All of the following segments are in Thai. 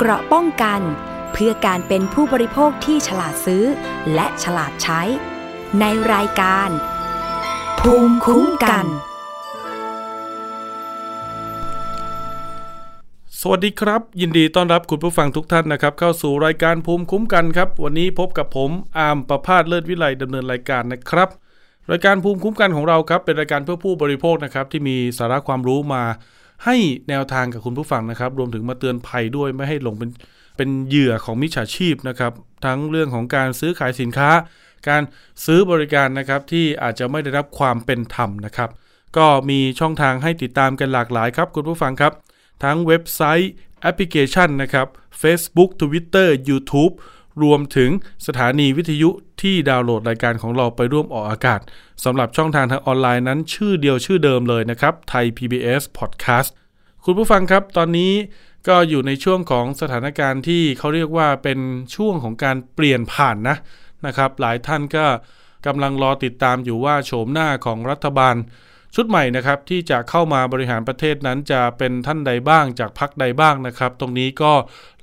เกราะป้องกัน เพื่อการเป็นผู้บริโภคที่ฉลาดซื้อ และฉลาดใช้ ในรายการ ภูมิคุ้มกัน สวัสดีครับ ยินดีต้อนรับคุณผู้ฟังทุกท่านนะครับ เข้าสู่รายการภูมิคุ้มกันครับ วันนี้พบกับผมอาร์มประพาสเลิศวิไลดำเนินรายการนะครับรายการภูมิคุ้มกันของเราครับเป็นรายการเพื่อผู้บริโภคนะครับที่มีสาระความรู้มา ให้แนวทางกับคุณผู้ฟังนะครับ รวมถึงมาเตือนภัยด้วยไม่ให้หลงเป็นเป็นเหยื่อของมิจฉาชีพนะครับ ทั้งเรื่องของการซื้อขายสินค้า การซื้อบริการนะครับที่อาจจะไม่ได้รับความเป็นธรรมนะครับ ก็มีช่องทางให้ติดตามกันหลากหลายครับ คุณผู้ฟังครับ ทั้งเว็บไซต์แอปพลิเคชันนะครับ Facebook Twitter YouTube รวมถึงสถานีวิทยุที่ดาวน์โหลดรายการของเราไปร่วมออกอากาศสำหรับช่องทางทางออนไลน์นั้น ชื่อเดียวชื่อเดิมเลยนะครับไทย PBS Podcast คุณผู้ฟังครับตอนนี้ก็อยู่ในช่วงของสถานการณ์ที่เขาเรียกว่าเป็นช่วงของการเปลี่ยนผ่านนะนะครับ หลายท่านก็กำลังรอติดตามอยู่ว่าโฉมหน้าของรัฐบาล ชุดใหม่นะครับที่จะเข้ามาบริหารประเทศนั้นจะเป็นท่านใดบ้างจากพรรคใดบ้างนะครับ ตรงนี้ก็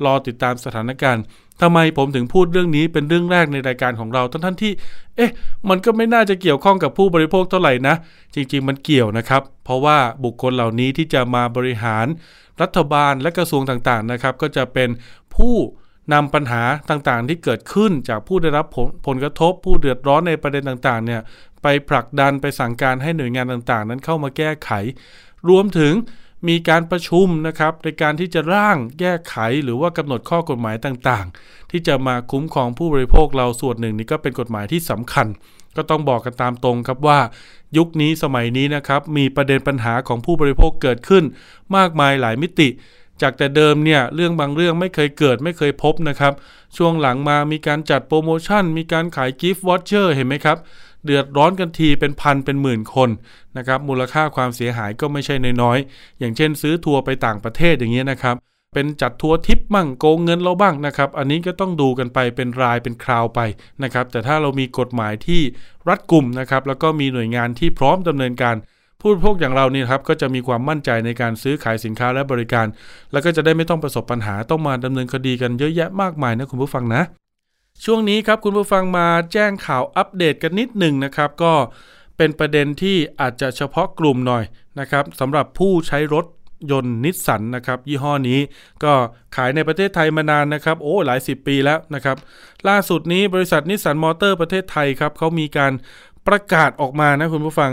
รอติดตามสถานการณ์ ทำไมผมถึงพูดเรื่องนี้เป็นเรื่องแรกในรายการของเราทั้งท่านที่ เอ๊ะ มันก็ไม่น่าจะเกี่ยวข้องกับผู้บริโภคเท่าไหร่นะ จริง ๆ มันเกี่ยวนะครับ เพราะว่าบุคคลเหล่านี้ที่จะมาบริหารรัฐบาลและกระทรวงต่างๆนะครับ ก็จะเป็นผู้นำปัญหาต่างๆ ที่เกิดขึ้นจากผู้ได้รับผลผลกระทบ ผู้เดือดร้อนในประเด็นต่างๆเนี่ยไปผลักดันไปสั่งการให้หน่วยงานต่างๆ นั้นเข้ามาแก้ไข รวมถึง มีการประชุมนะครับในการที่จะร่างแก้ไขหรือว่ากำหนดข้อกฎหมายต่างๆ ที่จะมาคุ้มครองผู้บริโภคเราส่วนหนึ่งนี้ก็เป็นกฎหมายที่สำคัญ ก็ต้องบอกกันตามตรงครับว่า ยุคนี้สมัยนี้นะครับมีประเด็นปัญหาของผู้บริโภคเกิดขึ้น มากมายหลายมิติ จากแต่เดิมเนี่ยเรื่องบางเรื่องไม่เคยเกิดไม่เคยพบนะครับ ช่วงหลังมามีการจัดโปรโมชั่น มีการขาย gift voucher เห็นไหมครับ เดือดร้อนกันทีเป็นพันเป็นหมื่นคนนะครับมูลค่าความเสียหายก็ไม่ใช่น้อยๆอย่างเช่นซื้อทัวร์ไปต่างประเทศอย่างเงี้ยนะครับเป็นจัดทัวร์ทิพย์มั่งโกงเงินเราบ้างนะครับ อันนี้ก็ต้องดูกันไปเป็นรายเป็นคราวไปนะครับ แต่ถ้าเรามีกฎหมายที่รัดกุมนะครับ แล้วก็มีหน่วยงานที่พร้อมดำเนินการ ผู้บริโภคอย่างเรานี่ครับก็จะมีความมั่นใจในการซื้อขายสินค้าและบริการ แล้วก็จะได้ไม่ต้องประสบปัญหาต้องมาดำเนินคดีกันเยอะแยะมากมายนะคุณผู้ฟังนะ ช่วงนี้ครับคุณผู้ฟังมาแจ้งข่าวอัปเดตกันนิดหนึ่งนะครับ ก็เป็นประเด็นที่อาจจะเฉพาะกลุ่มหน่อยนะครับสำหรับผู้ใช้รถยนต์นิสสันนะครับยี่ห้อนี้ก็ขายในประเทศไทยมานานนะครับ โอ้หลายสิบปีแล้วนะครับ ล่าสุดนี้บริษัทนิสสันมอเตอร์ประเทศไทยครับเขามีการประกาศออกมานะคุณผู้ฟัง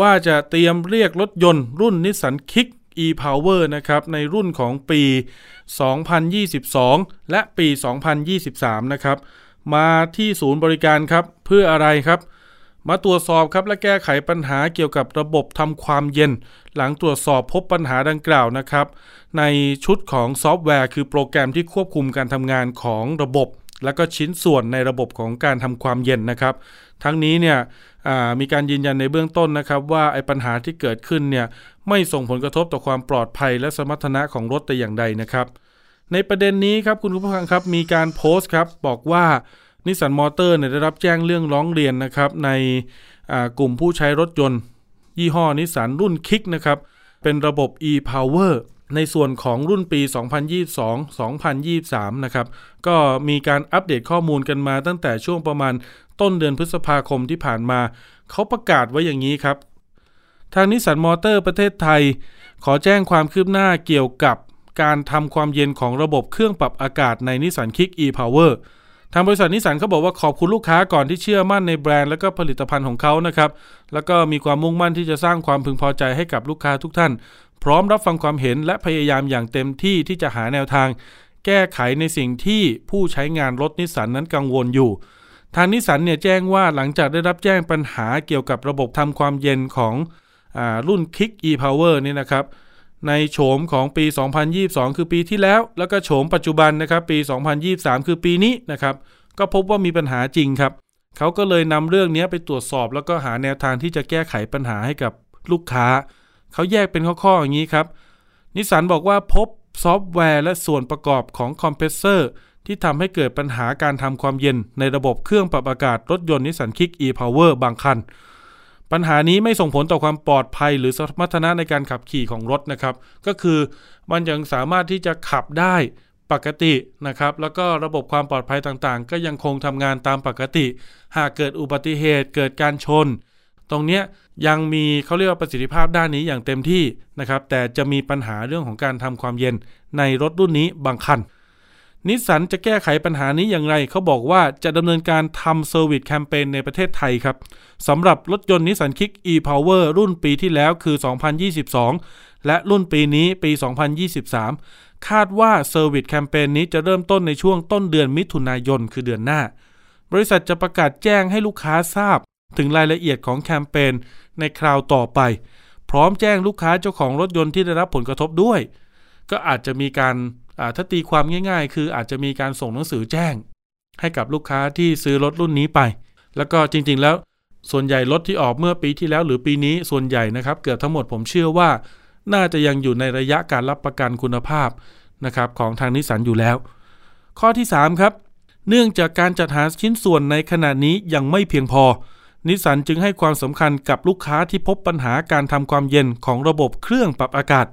ว่าจะเตรียมเรียกรถยนต์รุ่นนิสสันคิก e-power นะครับในรุ่นของปี 2022 และปี 2023 นะครับ มาที่ศูนย์บริการครับ เพื่ออะไรครับ มาตรวจสอบครับและแก้ไขปัญหาเกี่ยวกับระบบทำความเย็น หลังตรวจสอบพบปัญหาดังกล่าวนะครับ ในชุดของซอฟต์แวร์ คือโปรแกรมที่ควบคุมการทำงานของระบบ และก็ชิ้นส่วนในระบบของการทำความเย็นนะครับ ทั้งนี้เนี่ยมีการยืนยันในเบื้องต้นนะครับ ว่าไอ้ปัญหาที่เกิดขึ้นเนี่ยไม่ส่งผลกระทบต่อความปลอดภัยและสมรรถนะของรถแต่อย่างใดนะครับ ในประเด็นนี้ครับคุณผู้ฟังครับมีการโพสต์ครับบอกว่านิสสันมอเตอร์เนี่ยได้รับแจ้งเรื่องร้องเรียนนะครับในกลุ่มผู้ใช้รถยนต์ ยี่ห้อนิสสันรุ่นคิกนะครับเป็นระบบ e-power ในส่วนของรุ่นปี 2022-2023 นะครับ ก็มีการอัปเดตข้อมูลกันมาตั้งแต่ช่วงประมาณต้นเดือนพฤษภาคมที่ผ่านมา เขาประกาศไว้อย่างนี้ครับ ทางนิสสันมอเตอร์ประเทศไทย ขอแจ้งความคืบหน้าเกี่ยวกับการทำความเย็นของระบบเครื่องปรับอากาศในนิสสันคิก e-power ทางบริษัทนิสสันเขาบอกว่าขอบคุณลูกค้าก่อนที่เชื่อมั่นในแบรนด์และก็ผลิตภัณฑ์ของเขานะครับ แล้วก็มีความมุ่งมั่นที่จะสร้างความพึงพอใจให้กับลูกค้าทุกท่าน พร้อมรับฟังความเห็นและพยายามอย่างเต็มที่ที่จะหาแนวทาง แก้ไขในสิ่งที่ผู้ใช้งานรถนิสสันนั้นกังวลอยู่ ทางนิสสันเนี่ยแจ้งว่าหลังจากได้รับแจ้งปัญหาเกี่ยวกับระบบทำความเย็นของอรุ่น Kick e-Power นี่นะครับในโฉมของปี 2022 คือปีที่แล้ว แล้วก็โฉมปัจจุบันนะครับปี 2023 คือปีนี้นะครับ ก็พบว่ามีปัญหาจริงครับ เขาก็เลยนำเรื่องนี้ไปตรวจสอบแล้วก็หาแนวทางที่จะแก้ไขปัญหาให้กับลูกค้า เขาแยกเป็นข้อๆอย่างนี้ครับ นิสสันบอกว่าพบซอฟต์แวร์และส่วนประกอบของคอมเพรสเซอร์ที่ทำให้เกิดปัญหาการทำความเย็นในระบบเครื่องปรับอากาศรถยนต์นิสสันคิก e-power บางคัน ปัญหานี้ไม่ส่งผลต่อความปลอดภัยหรือสมรรถนะในการขับขี่ของรถนะครับ ก็คือมันยังสามารถที่จะขับได้ปกตินะครับ แล้วก็ระบบความปลอดภัยต่างๆ ก็ยังคงทำงานตามปกติ หากเกิดอุบัติเหตุเกิดการชน ตรงเนี้ยยังมีเขาเรียกว่าประสิทธิภาพด้านนี้อย่างเต็มที่นะครับ แต่จะมีปัญหาเรื่องของการทำความเย็นในรถรุ่นนี้บางคันนิสสันจะแก้ไขปัญหานี้อย่างไร เขาบอกว่าจะดำเนินการทำ service campaign ในประเทศไทยครับสำหรับรถยนต์นิสสันคิก e-power รุ่นปีที่แล้วคือ 2022 และรุ่นปีนี้ปี 2023 คาดว่า service campaign นี้จะเริ่มต้นในช่วงต้นเดือนมิถุนายนคือเดือนหน้า บริษัทจะประกาศแจ้งให้ลูกค้าทราบ ถึงรายละเอียดของแคมเปญในคราวต่อไป พร้อมแจ้งลูกค้าเจ้าของรถยนต์ที่ได้รับผลกระทบด้วย ก็อาจจะมีการถ้าตีความง่าย ๆ คืออาจจะมีการส่งหนังสือแจ้ง ให้กับลูกค้าที่ซื้อรถรุ่นนี้ไป แล้วก็จริงๆแล้วส่วนใหญ่รถที่ออกเมื่อปีที่แล้วหรือปีนี้ส่วนใหญ่นะครับเกือบทั้งหมดผมเชื่อว่า น่าจะยังอยู่ในระยะการรับประกันคุณภาพนะครับของทางนิสสันอยู่แล้ว ข้อที่ 3 ครับ เนื่องจากการจัดหาชิ้นส่วนในขณะนี้ยังไม่เพียงพอ นิสสันจึงให้ความสำคัญกับลูกค้าที่พบปัญหาการทำความเย็นของระบบเครื่องปรับอากาศ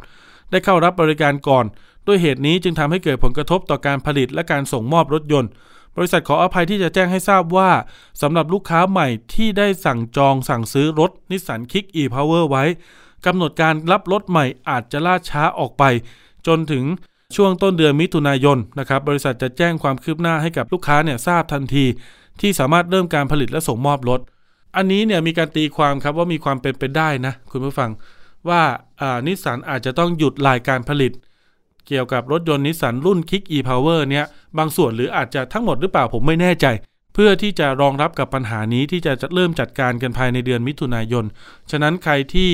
ได้เข้ารับบริการก่อน ด้วยเหตุนี้จึงทำให้เกิดผลกระทบต่อการผลิตและการส่งมอบรถยนต์ บริษัทขออภัยที่จะแจ้งให้ทราบว่าสำหรับลูกค้าใหม่ที่ได้สั่งจองสั่งซื้อรถนิสสันคิก e-power ไว้กำหนดการรับรถใหม่อาจจะล่าช้าออกไป จนถึงช่วงต้นเดือนมิถุนายนนะครับบริษัทจะแจ้งความคืบหน้าให้กับลูกค้าเนี่ยทราบทันที ที่สามารถเริ่มการผลิตและส่งมอบรถ อันนี้เนี่ยมีการตีความครับว่ามีความเป็นไปได้นะ คุณผู้ฟังว่านิสสันอาจจะต้องหยุดรายการผลิต เกี่ยวกับรถยนต์นิสสันรุ่น Kick e-Power เนี่ยบางส่วนหรืออาจจะทั้งหมดหรือเปล่าผมไม่แน่ใจ เพื่อที่จะรองรับกับปัญหานี้ที่จะเริ่มจัดการกันภายในเดือนมิถุนายน ฉะนั้นใครที่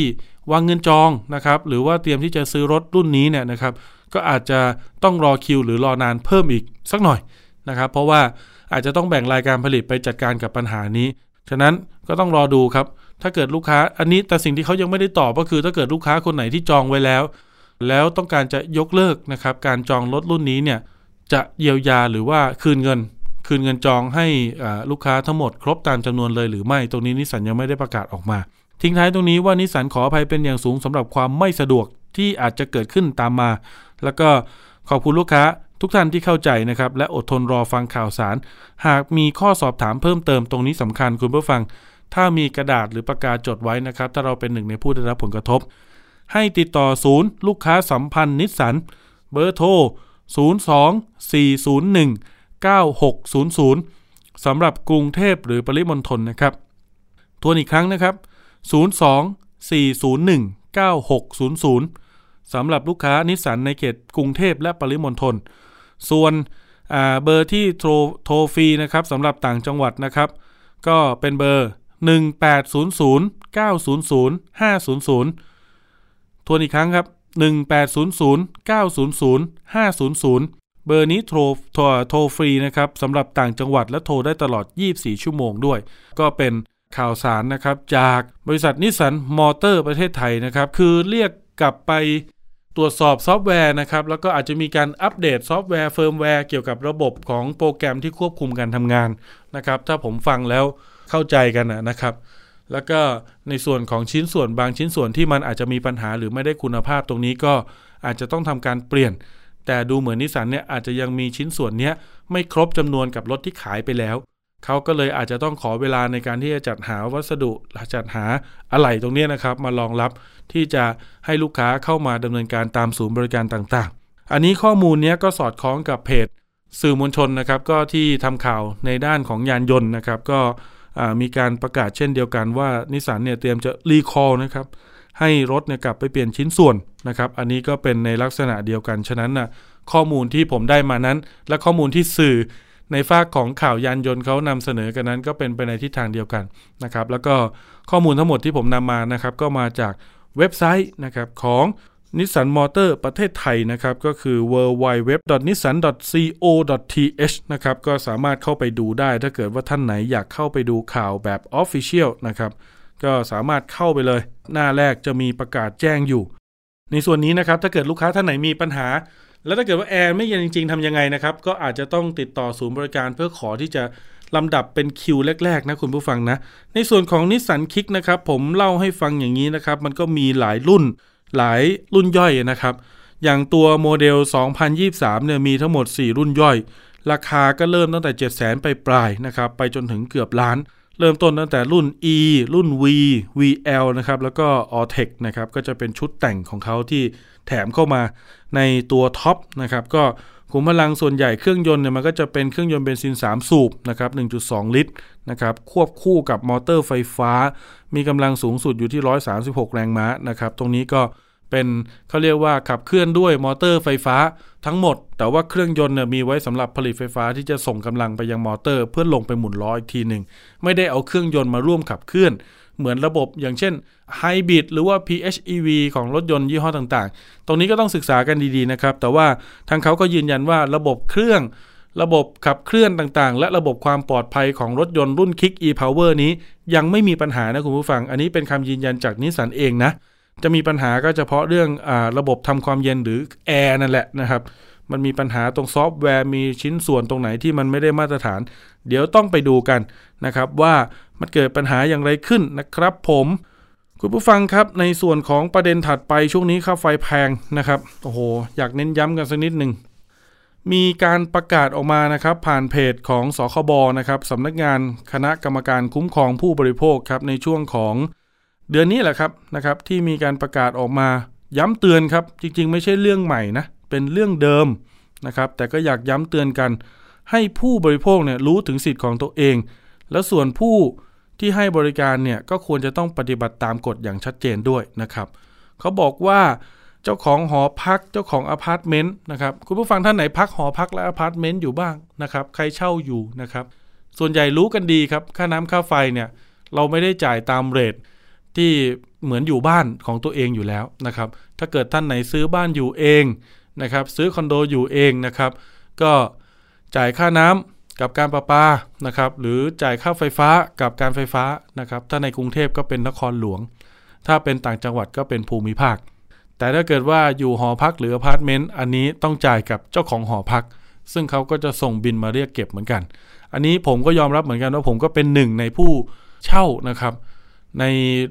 วางเงินจองนะครับหรือว่าเตรียมที่จะซื้อรถรุ่นนี้เนี่ยนะครับก็อาจจะต้องรอคิวหรือรอนานเพิ่มอีกสักหน่อยนะครับเพราะว่าอาจจะต้องแบ่งรายการผลิตไปจัดการกับปัญหานี้ ฉะนั้นก็ต้องรอดูครับ ถ้าเกิดลูกค้าอันนี้แต่สิ่งที่เขายังไม่ได้ตอบก็คือ ถ้าเกิดลูกค้าคนไหนที่จองไว้แล้ว แล้วต้องการจะยกเลิกนะครับ การจองรถรุ่นนี้เนี่ยจะเยียวยาหรือว่าคืนเงิน คืนเงินจองให้ลูกค้าทั้งหมดครบตามจำนวนเลยหรือไม่ตรงนี้นิสสันยังไม่ได้ประกาศออกมา ทิ้งท้ายตรงนี้ว่านิสสันขออภัยเป็นอย่างสูงสำหรับความไม่สะดวกที่อาจจะเกิดขึ้นตามมา แล้วก็ขอบคุณลูกค้า ทุกท่านที่เข้าใจนะครับ และอดทนรอฟังข่าวสาร หากมีข้อสอบถามเพิ่มเติมตรงนี้สำคัญคุณผู้ฟัง ถ้ามีกระดาษหรือปากกาจดไว้นะครับ ถ้าเราเป็นหนึ่งในผู้ได้รับผลกระทบ ให้ติดต่อศูนย์ ลูกค้าสัมพันธ์นิสสันเบอร์โทร 02 401 9600 สำหรับกรุงเทพหรือปริมณฑลนะครับ ทวนอีกครั้งนะครับ 02 401 9600 สำหรับลูกค้านิสสันในเขตกรุงเทพและปริมณฑล ส่วนเบอร์ที่โทรโทรฟรีนะครับสำหรับต่างจังหวัดนะครับ ก็เป็นเบอร์ 1800 900 500 ทวนอีกครั้งครับ 1800 900 500 เบอร์นี้โทรโทรโทรฟรีนะครับสำหรับต่างจังหวัดและโทรได้ตลอด 24 ชั่วโมงด้วย ก็เป็นข่าวสารนะครับจากบริษัทนิสสันมอเตอร์ประเทศไทยนะครับ คือเรียกกลับไป ตรวจสอบซอฟต์แวร์นะครับ แล้วก็อาจจะมีการอัปเดตซอฟต์แวร์เฟิร์มแวร์เกี่ยวกับระบบของโปรแกรมที่ควบคุมการทำงานนะครับ ถ้าผมฟังแล้วเข้าใจกันนะครับ แล้วก็ในส่วนของชิ้นส่วนบางชิ้นส่วนที่มันอาจจะมีปัญหาหรือไม่ได้คุณภาพตรงนี้ก็อาจจะต้องทำการเปลี่ยน แต่ดูเหมือนนิสสันเนี่ยอาจจะยังมีชิ้นส่วนนี้ไม่ครบจำนวนกับรถที่ขายไปแล้ว เขาก็เลยอาจจะต้องขอเวลาในการที่จะจัดหาวัสดุจัดหาอะไหล่ตรงนี้นะครับ มารองรับที่จะให้ลูกค้าเข้ามาดำเนินการตามศูนย์บริการต่างๆ อันนี้ข้อมูลนี้ก็สอดคล้องกับเพจสื่อมวลชนนะครับก็ที่ทำข่าวในด้านของยานยนต์นะครับ ก็มีการประกาศเช่นเดียวกันว่านิสสันเนี่ยเตรียมจะ recall นะครับให้รถเนี่ยกลับไปเปลี่ยนชิ้นส่วนนะครับ อันนี้ก็เป็นในลักษณะเดียวกัน ฉะนั้นนะข้อมูลที่ผมได้มานั้น และข้อมูลที่สื่อ ในฟากของข่าวยานยนต์เขานำเสนอกันนั้นก็เป็นไปในทิศทางเดียวกันนะครับ แล้วก็ข้อมูลทั้งหมดที่ผมนำมานะครับ ก็มาจากเว็บไซต์นะครับของนิสสันมอเตอร์ประเทศไทยนะครับ ก็คือ w w w n i s s a n c o t h นะครับ ก็สามารถเข้าไปดูได้ ถ้าเกิดว่าท่านไหนอยากเข้าไปดูข่าวแบบ Official นะครับ ก็สามารถเข้าไปเลย หน้าแรกจะมีประกาศแจ้งอยู่ ในส่วนนี้นะครับ ถ้าเกิดลูกค้าท่านไหนมีปัญหา แล้วถ้าเกิดว่าแอร์ไม่เย็นจริง ๆทำยังไงนะครับ ก็อาจจะต้องติดต่อศูนย์บริการเพื่อขอที่จะลำดับเป็นคิวแรก ๆ นะคุณผู้ฟังนะ ในส่วนของนิสสันคิกนะครับผมเล่าให้ฟังอย่างนี้นะครับ มันก็มีหลายรุ่นหลายรุ่นย่อยนะครับ อย่างตัวโมเดล 2023 เนี่ยมีทั้งหมด 4 รุ่นย่อย ราคาก็เริ่มตั้งแต่ 7 0 0 0 0 0ไปปลายนะครับ ไปจนถึงเกือบล้าน เริ่มต้นตั้งแต่รุ่น E รุ่น V VL นะครับ แล้วก็ a l t e c นะครับ ก็จะเป็นชุดแต่งของเขาที่แถมเข้ามาในตัวท็อปนะครับ ก็ขุมพลังส่วนใหญ่เครื่องยนต์เนี่ยมันก็จะเป็นเครื่องยนต์เบนซิน 3 สูบนะครับ 1.2 ลิตรนะครับ ควบคู่กับมอเตอร์ไฟฟ้า มีกำลังสูงสุดอยู่ที่ 136 แรงม้านะครับ ตรงนี้ก็ เป็นเขาเรียกว่าขับเคลื่อนด้วยมอเตอร์ไฟฟ้าทั้งหมด แต่ว่าเครื่องยนต์เนี่ยมีไว้สำหรับผลิตไฟฟ้าที่จะส่งกำลังไปยังมอเตอร์ เพื่อลงไปหมุนล้ออีกทีหนึ่งไม่ได้เอาเครื่องยนต์มาร่วมขับเคลื่อน เหมือนระบบอย่างเช่นไฮบริดหรือว่า PHEV ของรถยนต์ยี่ห้อต่างๆ ตรงนี้ก็ต้องศึกษากันดีๆนะครับ แต่ว่าทางเขาก็ยืนยันว่าระบบเครื่องระบบขับเคลื่อนต่างๆ และระบบความปลอดภัยของรถยนต์รุ่น Kicks e-POWER นี้ ยังไม่มีปัญหานะคุณผู้ฟัง อันนี้เป็นคำยืนยันจากนิสสันเองนะ จะมีปัญหาก็เฉพาะเรื่องเอ่อระบบทำความเย็นหรือแอร์นั่นแหละนะครับ มันมีปัญหาตรงซอฟต์แวร์มีชิ้นส่วนตรงไหนที่มันไม่ได้มาตรฐาน เดี๋ยวต้องไปดูกันนะครับ ว่ามันเกิดปัญหาอย่างไรขึ้นนะครับ ผมคุณผู้ฟังครับในส่วนของประเด็นถัดไปช่วงนี้ค่าไฟแพงนะครับโอ้โหอยากเน้นย้ำกันสักนิดหนึ่งมีการประกาศออกมานะครับ ผ่านเพจของสคบนะครับสำนักงานคณะกรรมการคุ้มครองผู้บริโภคครับในช่วงของ เดือนนี้แหละครับนะครับ ที่มีการประกาศออกมาย้ำเตือนครับ จริง ๆ ไม่ใช่เรื่องใหม่นะเป็นเรื่องเดิมนะครับ แต่ก็อยากย้ำเตือนกัน ให้ผู้บริโภคเนี่ยรู้ถึงสิทธิ์ของตัวเอง และส่วนผู้ที่ให้บริการเนี่ยก็ควรจะต้องปฏิบัติตามกฎอย่างชัดเจนด้วยนะครับเขาบอกว่าเจ้าของหอพักเจ้าของอพาร์ตเมนต์นะครับคุณผู้ฟังท่านไหนพักหอพักและอพาร์ตเมนต์อยู่บ้างนะครับ ใครเช่าอยู่นะครับ ส่วนใหญ่รู้กันดีครับ ค่าน้ำค่าไฟเนี่ยเราไม่ได้จ่ายตาม rate ที่เหมือนอยู่บ้านของตัวเองอยู่แล้วนะครับ ถ้าเกิดท่านไหนซื้อบ้านอยู่เองนะครับ ซื้อคอนโดอยู่เองนะครับ ก็จ่ายค่าน้ำกับการประปานะครับ หรือจ่ายค่าไฟฟ้ากับการไฟฟ้านะครับ ถ้าในกรุงเทพก็เป็นนครหลวง ถ้าเป็นต่างจังหวัดก็เป็นภูมิภาค แต่ถ้าเกิดว่าอยู่หอพักหรืออพาร์ตเมนต์อันนี้ต้องจ่ายกับเจ้าของหอพัก ซึ่งเขาก็จะส่งบิลมาเรียกเก็บเหมือนกัน อันนี้ผมก็ยอมรับเหมือนกันว่าผมก็เป็นหนึ่งในผู้เช่านะครับ ใน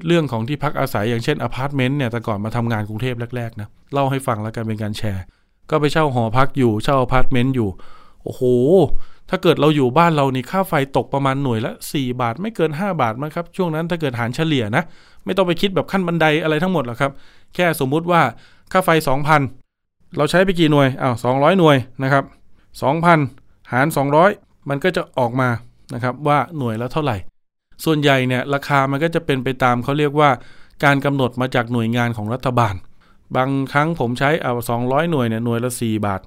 เรื่องของที่พักอาศัยอย่างเช่นอพาร์ตเมนต์เนี่ยแต่ก่อนมาทำงานกรุงเทพแรกๆนะเล่าให้ฟังแล้วกันเป็นการแชร์ ก็ไปเช่าหอพักอยู่เช่าอพาร์ตเมนต์อยู่ โอ้โห ถ้าเกิดเราอยู่บ้านเรานี่ค่าไฟตกประมาณหน่วยละ4บาท ไม่เกิน 5 บาทมั้งครับ ช่วงนั้นถ้าเกิดหารเฉลี่ยนะ ไม่ต้องไปคิดแบบขั้นบันไดอะไรทั้งหมดหรอกครับ แค่สมมุติว่าค่าไฟ 2,000 เราใช้ไปกี่หน่วยอ้าว200 หน่วยนะครับ2,000 หาร 200 มันก็จะออกมานะครับว่าหน่วยละเท่าไหร่ ส่วนใหญ่เนี่ยราคามันก็จะเป็นไปตามเขาเรียกว่าการกำหนดมาจากหน่วยงานของรัฐบาล บางครั้งผมใช้เอา 200 หน่วยเนี่ยหน่วยละ 4 บาท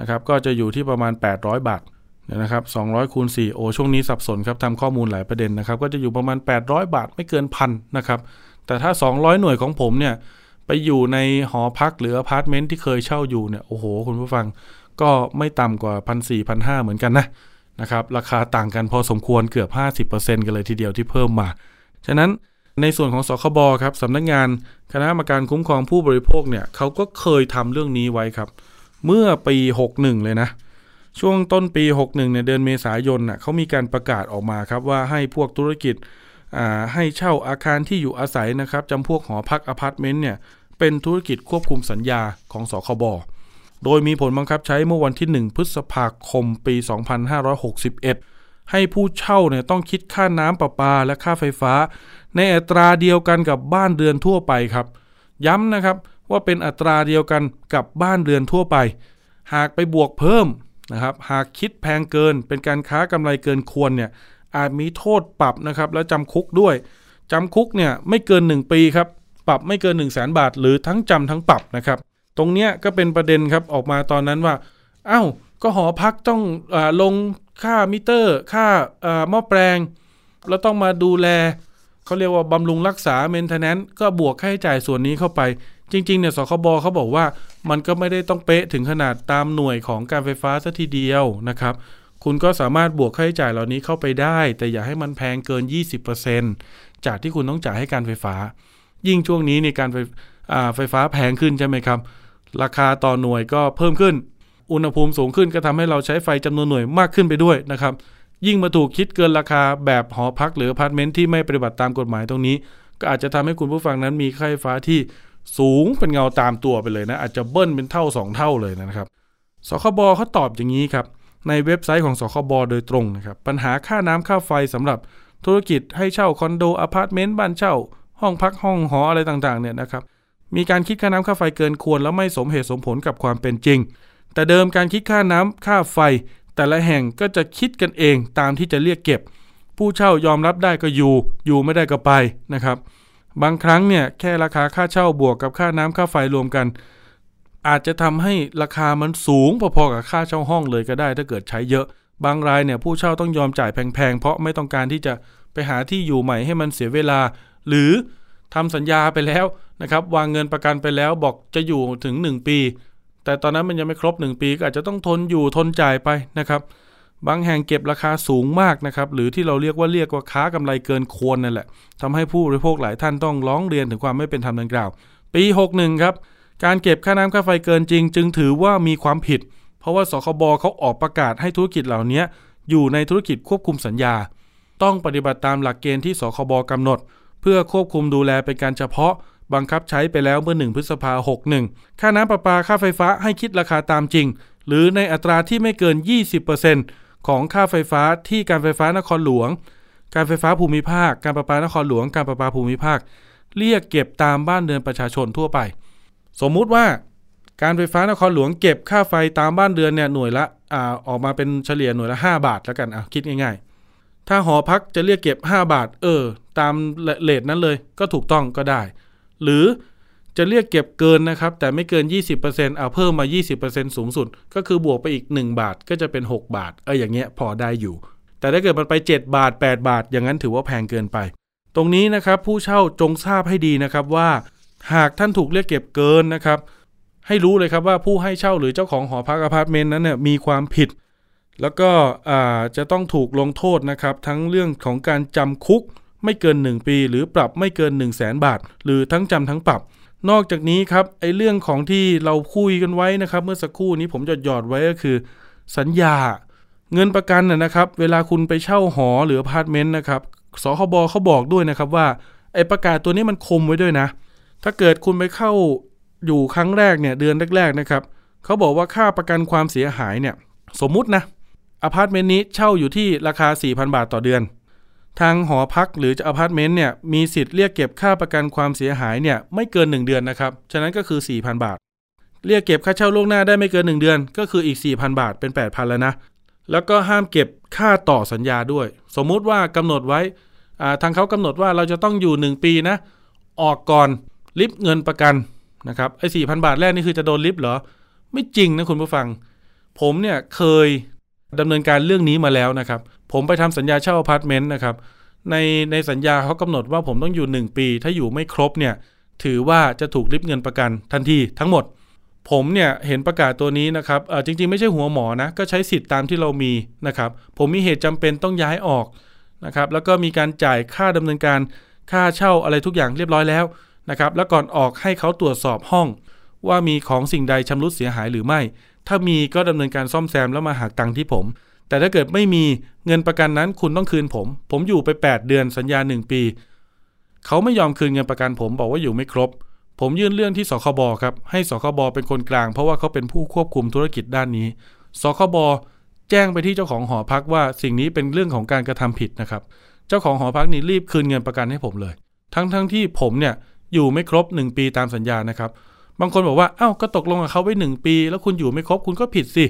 นะครับก็จะอยู่ที่ประมาณ 800 บาทนะครับ200คูณ4โอช่วงนี้สับสนครับทำข้อมูลหลายประเด็นนะครับก็จะอยู่ประมาณ 800 บาทไม่เกินพันนะครับแต่ถ้า 200 หน่วยของผมเนี่ยไปอยู่ในหอพักหรืออพาร์ตเมนต์ที่เคยเช่าอยู่เนี่ยโอ้โห คุณผู้ฟังก็ไม่ต่ำกว่าพันสี่พันห้าเหมือนกันนะ นะครับราคาต่างกันพอสมควรเกือบ 50%กันเลยทีเดียวที่เพิ่มมา ฉะนั้นในส่วนของสคบครับสำนักงานคณะกรรมการคุ้มครองผู้บริโภคเนี่ยเขาก็เคยทำเรื่องนี้ไว้ครับ เมื่อปี 61 เลยนะ ช่วงต้นปี 61เนี่ยเดือนเมษายนน่ะเขามีการประกาศออกมาครับว่าให้พวกธุรกิจให้เช่าอาคารที่อยู่อาศัยนะครับจำพวกหอพักอพาร์ตเมนต์เนี่ยเป็นธุรกิจควบคุมสัญญาของสคบ โดยมีผลบังคับใช้เมื่อวันที่ 1 พฤษภาคมปี 2561 ให้ผู้เช่าเนี่ยต้องคิดค่าน้ำประปาและค่าไฟฟ้า ในอัตราเดียวกันกับบ้านเรือนทั่วไปครับ ย้ำนะครับว่าเป็นอัตราเดียวกันกับบ้านเรือนทั่วไป หากไปบวกเพิ่มนะครับ หากคิดแพงเกิน เป็นการค้ากำไรเกินควรเนี่ยอาจมีโทษปรับนะครับและจำคุกด้วยจำคุกเนี่ยไม่เกิน 1 ปีครับ ปรับไม่เกิน 1 0 0 0 0แบาท หรือทั้งจำทั้งปรับนะครับ ตรงเนี้ยก็เป็นประเด็นครับออกมาตอนนั้นว่าอา้าวก็หอพักต้องอลงค่ามิเตอร์ ค่าหม้อแปลง แล้วต้องมาดูแลเขาเรียกว่าบำรุงรักษาเมนเทนแนนก็บวกค่าใช้จ่ายส่วนนี้เข้าไป จริงๆเนี่ยสคบเขาบอกว่ามันก็ไม่ได้ต้องเป๊ะถึงขนาดตามหน่วยของการไฟฟ้าซะทีเดียวนะครับ คุณก็สามารถบวกค่าใช้จ่ายเหล่านี้เข้าไปได้ แต่อย่าให้มันแพงเกิน 20%จากที่คุณต้องจ่ายให้การไฟฟ้า ยิ่งช่วงนี้ในการไฟไฟฟ้าแพงขึ้นใช่ไหมครับ ราคาต่อหน่วยก็เพิ่มขึ้น อุณหภูมิสูงขึ้นก็ทำให้เราใช้ไฟจำนวนหน่วยมากขึ้นไปด้วยนะครับ ยิ่งมาถูกคิดเกินราคาแบบหอพักหรืออพาร์ตเมนต์ที่ไม่ปฏิบัติตามกฎหมายตรงนี้ ก็อาจจะทำให้คุณผู้ฟังนั้นมีค่าไฟฟ้าที่สูงเป็นเงาตามตัวไปเลยนะ อาจจะเบิ้ลเป็นเท่า 2 เท่าเลยนะครับสคบเขาตอบอย่างนี้ครับในเว็บไซต์ของสคบโดยตรงนะครับปัญหาค่าน้ำค่าไฟสำหรับธุรกิจให้เช่าคอนโดอพาร์ตเมนต์บ้านเช่า ห้องพักห้องหออะไรต่างๆเนี่ยนะครับ มีการคิดค่าน้ำค่าไฟเกินควร แล้วไม่สมเหตุสมผลกับความเป็นจริง แต่เดิมการคิดค่าน้ำค่าไฟ แต่ละแห่งก็จะคิดกันเองตามที่จะเรียกเก็บ ผู้เช่ายอมรับได้ก็อยู่ อยู่ไม่ได้ก็ไปนะครับ บางครั้งเนี่ยแค่ราคาค่าเช่าบวกกับค่าน้ำค่าไฟรวมกัน อาจจะทำให้ราคามันสูงพอๆกับค่าเช่าห้องเลยก็ได้ ถ้าเกิดใช้เยอะ บางรายเนี่ยผู้เช่าต้องยอมจ่ายแพงๆเพราะไม่ต้องการที่จะไปหาที่อยู่ใหม่ให้มันเสียเวลา หรือ ทำสัญญาไปแล้วนะครับ วางเงินประกันไปแล้วบอกจะอยู่ถึง 1 ปี แต่ตอนนั้นมันยังไม่ครบ 1 ปีก็อาจจะต้องทนอยู่ทนจ่ายไปนะครับ บางแห่งเก็บราคาสูงมากนะครับ หรือที่เราเรียกว่าเรียกว่าค้ากำไรเกินควรนั่นแหละทำให้ผู้บริโภคหลายท่านต้องร้องเรียนถึงความไม่เป็นธรรมดังกล่าว ปี 61 ครับ การเก็บค่าน้ำค่าไฟเกินจริง จึงถือว่ามีความผิด เพราะว่าสคบเขาออกประกาศให้ธุรกิจเหล่านี้อยู่ในธุรกิจควบคุมสัญญา ต้องปฏิบัติตามหลักเกณฑ์ที่สคบกำหนด เพื่อควบคุมดูแลเป็นการเฉพาะ บังคับใช้ไปแล้วเมื่อ 1 พฤษภาหกหนึ่งค่าน้ำประปาค่าไฟฟ้าให้คิดราคาตามจริง หรือในอัตราที่ไม่เกิน 20%ของค่าไฟฟ้าที่การไฟฟ้านครหลวง การไฟฟ้าภูมิภาค การประปานครหลวง การประปาภูมิภาค เรียกเก็บตามบ้านเรือนประชาชนทั่วไป สมมุติว่าการไฟฟ้านครหลวงเก็บค่าไฟตามบ้านเรือนเนี่ยหน่วยละอ่าออกมาเป็นเฉลี่ยหน่วยละ 5 บาทแล้วกันอะคิดง่ายๆ ถ้าหอพักจะเรียกเก็บ 5 บาท เออ ตามเลทนั้นเลย ก็ถูกต้องก็ได้ หรือจะเรียกเก็บเกินนะครับ แต่ไม่เกิน 20%เอาเพิ่มมา 20%สูงสุด ก็คือบวกไปอีก 1 บาทก็จะเป็น 6 บาท เอออย่างเงี้ยพอได้อยู่ แต่ถ้าเกิดมันไป 7 บาท 8 บาท อย่างนั้นถือว่าแพงเกินไป ตรงนี้นะครับผู้เช่าจงทราบให้ดีนะครับว่า หากท่านถูกเรียกเก็บเกินนะครับ ให้รู้เลยครับว่าผู้ให้เช่าหรือเจ้าของหอพักอพาร์ตเมนต์นั้นเนี่ยมีความผิด แล้วก็จะต้องถูกลงโทษนะครับ ทั้งเรื่องของการจำคุกไม่เกิน 1 ปี หรือปรับไม่เกิน 1 0 0 0 0แสนบาท หรือทั้งจำทั้งปรับ นอกจากนี้ครับไอ้เรื่องของที่เราคุยกันไว้นะครับ เมื่อสักครู่นี้ผมจะหยอดไว้ก็คือ สัญญา เงินประกันนะครับ เวลาคุณไปเช่าหอหรืออพาร์ตเมนต์นะครับสคบเขาบอกด้วยนะครับว่าไอ้ประกาศตัวนี้มันคุมไว้ด้วยนะ ถ้าเกิดคุณไปเข้าอยู่ครั้งแรกเนี่ยเดือนแรกๆนะครับเขาบอกว่าค่าประกันความเสียหายเนี่ยสมมุตินะ อพาร์ตเมนต์นี้เช่าอยู่ที่ราคา 4,000 บาทต่อเดือน ทางหอพักหรือจะอพาร์ตเมนต์เนี่ยมีสิทธิ์เรียกเก็บค่าประกันความเสียหายเนี่ยไม่เกิน 1 เดือนนะครับ ฉะนั้นก็คือ 4,000 บาท เรียกเก็บค่าเช่าล่วงหน้าได้ไม่เกิน 1 เดือน ก็คืออีก 4,000 บาทเป็น 8,000 แล้วนะ แล้วก็ห้ามเก็บค่าต่อสัญญาด้วย สมมุติว่ากำหนดไว้ทางเขากำหนดว่าเราจะต้องอยู่ 1 ปีนะ ออกก่อนริบเงินประกันนะครับไอ้สี่พันบาทแรกนี่คือจะโดนริบเหรอ ไม่จริงนะคุณผู้ฟัง ผมเนี่ยเคย ดำเนินการเรื่องนี้มาแล้วนะครับ ผมไปทำสัญญาเช่าอพาร์ตเมนต์นะครับ ในในสัญญาเขากำหนดว่าผมต้องอยู่ 1 ปี ถ้าอยู่ไม่ครบเนี่ย ถือว่าจะถูกลิฟต์เงินประกันทันทีทั้งหมด ผมเนี่ยเห็นประกาศตัวนี้นะครับจริงๆ ไม่ใช่หัวหมอนะ ก็ใช้สิทธิ์ตามที่เรามีนะครับ ผมมีเหตุจำเป็นต้องย้ายออกนะครับ แล้วก็มีการจ่ายค่าดำเนินการค่าเช่าอะไรทุกอย่างเรียบร้อยแล้วนะครับ แล้วก่อนออกให้เขาตรวจสอบห้องว่ามีของสิ่งใดชำรุดเสียหายหรือไม่ ถ้ามีก็ดำเนินการซ่อมแซมแล้วมาหักตังค์ที่ผม แต่ถ้าเกิดไม่มีเงินประกันนั้นคุณต้องคืนผม ผมอยู่ไป 8 เดือนสัญญา 1 ปี เขาไม่ยอมคืนเงินประกันผมบอกว่าอยู่ไม่ครบ ผมยื่นเรื่องที่สคบครับ ให้สคบเป็นคนกลาง เพราะว่าเขาเป็นผู้ควบคุมธุรกิจด้านนี้สคบแจ้งไปที่เจ้าของหอพักว่าสิ่งนี้เป็นเรื่องของการกระทำผิดนะครับ เจ้าของหอพักนี่รีบคืนเงินประกันให้ผมเลย ทั้งๆทที่ผมเนี่ยอยู่ไม่ครบ 1 ปีตามสัญญานะครับ บางคนบอกว่าเอา้าก็ตกลงกับเขาไว้1ปี แล้วคุณอยู่ไม่ครบคุณก็ผิดสิ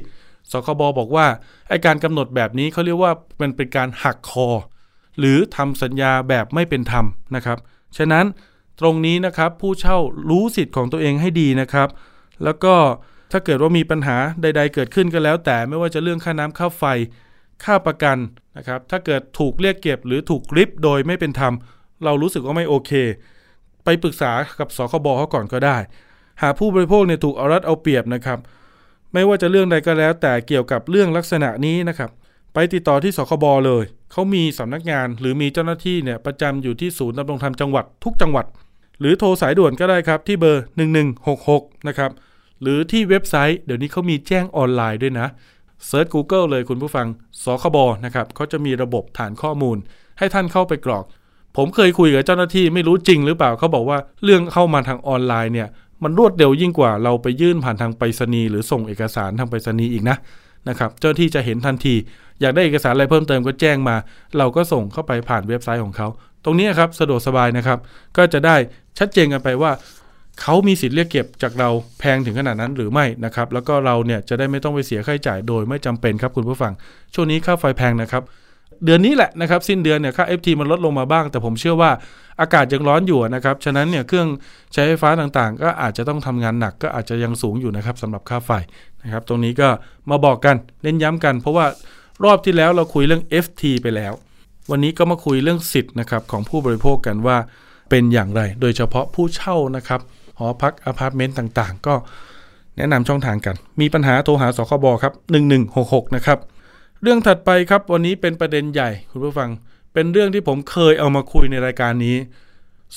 สคบบอกว่าไอการกำหนดแบบนี้เขาเรียกว่ามันเป็นการหักคอ หรือทำสัญญาแบบไม่เป็นธรรมนะครับฉะนั้นตรงนี้นะครับผู้เช่ารู้สิทธิ์ของตัวเองให้ดีนะครับ แล้วก็ถ้าเกิดว่ามีปัญหาใด ๆ เกิดขึ้นก็แล้ว แต่ไม่ว่าจะเรื่องค่าน้ำค่าไฟค่าประกันนะครับ ถ้าเกิดถูกเรียกเก็บหรือถูกริบโดยไม่เป็นธรรม เรารู้สึกว่าไม่โอเค ไปปรึกษากับสคบเขาก่อนก็ได้ หากผู้บริโภคเนี่ยถูกเอารัดเอาเปรียบนะครับ ไม่ว่าจะเรื่องใดก็แล้ว แต่เกี่ยวกับเรื่องลักษณะนี้นะครับ ไปติดต่อที่สคบเลย เขามีสำนักงานหรือมีเจ้าหน้าที่เนี่ยประจำอยู่ที่ศูนย์ดำรงธรรมจังหวัดทุกจังหวัด หรือโทรสายด่วนก็ได้ครับที่เบอร์ 1166 นะครับ หรือที่เว็บไซต์เดี๋ยวนี้เขามีแจ้งออนไลน์ด้วยนะเซิร์ช Google เลยคุณผู้ฟัง สคบนะครับเขาจะมีระบบฐานข้อมูล ให้ท่านเข้าไปกรอก ผมเคยคุยกับเจ้าหน้าที่ไม่รู้จริงหรือเปล่าเขาบอกว่าเรื่องเข้ามาทางออนไลน์เนี่ย มันรวดเร็วยิ่งกว่าเราไปยื่นผ่านทางไปรษณีย์หรือส่งเอกสารทางไปรษณีย์อีกนะนะครับ เจ้าที่จะเห็นทันที อยากได้เอกสารอะไรเพิ่มเติมก็แจ้งมา เราก็ส่งเข้าไปผ่านเว็บไซต์ของเขา ตรงนี้ครับสะดวกสบายนะครับ ก็จะได้ชัดเจนกันไปว่าเขามีสิทธิ์เรียกเก็บจากเราแพงถึงขนาดนั้นหรือไม่นะครับ แล้วก็เราเนี่ยจะได้ไม่ต้องไปเสียค่าใช้จ่ายโดยไม่จำเป็นครับคุณผู้ฟัง ช่วงนี้ค่าไฟแพงนะครับ เดือนนี้แหละนะครับ สิ้นเดือนเนี่ยค่า FT มันลดลงมาบ้าง แต่ผมเชื่อว่า อากาศยังร้อนอยู่นะครับ ฉะนั้นเนี่ยเครื่องใช้ไฟฟ้าต่างๆ ก็อาจจะต้องทำงานหนักก็อาจจะยังสูงอยู่นะครับสำหรับค่าไฟนะครับ ตรงนี้ก็มาบอกกันเน้นย้ำกัน เพราะว่ารอบที่แล้วเราคุยเรื่อง FT ไปแล้ว วันนี้ก็มาคุยเรื่องสิทธิ์นะครับของผู้บริโภคกันว่าเป็นอย่างไร โดยเฉพาะผู้เช่านะครับหอพักอพาร์ตเมนต์ต่างๆ ก็แนะนำช่องทางกัน มีปัญหาโทรหาสคบครับ1166นะครับเรื่องถัดไปครับวันนี้เป็นประเด็นใหญ่คุณผู้ฟัง เป็นเรื่องที่ผมเคยเอามาคุยในรายการนี้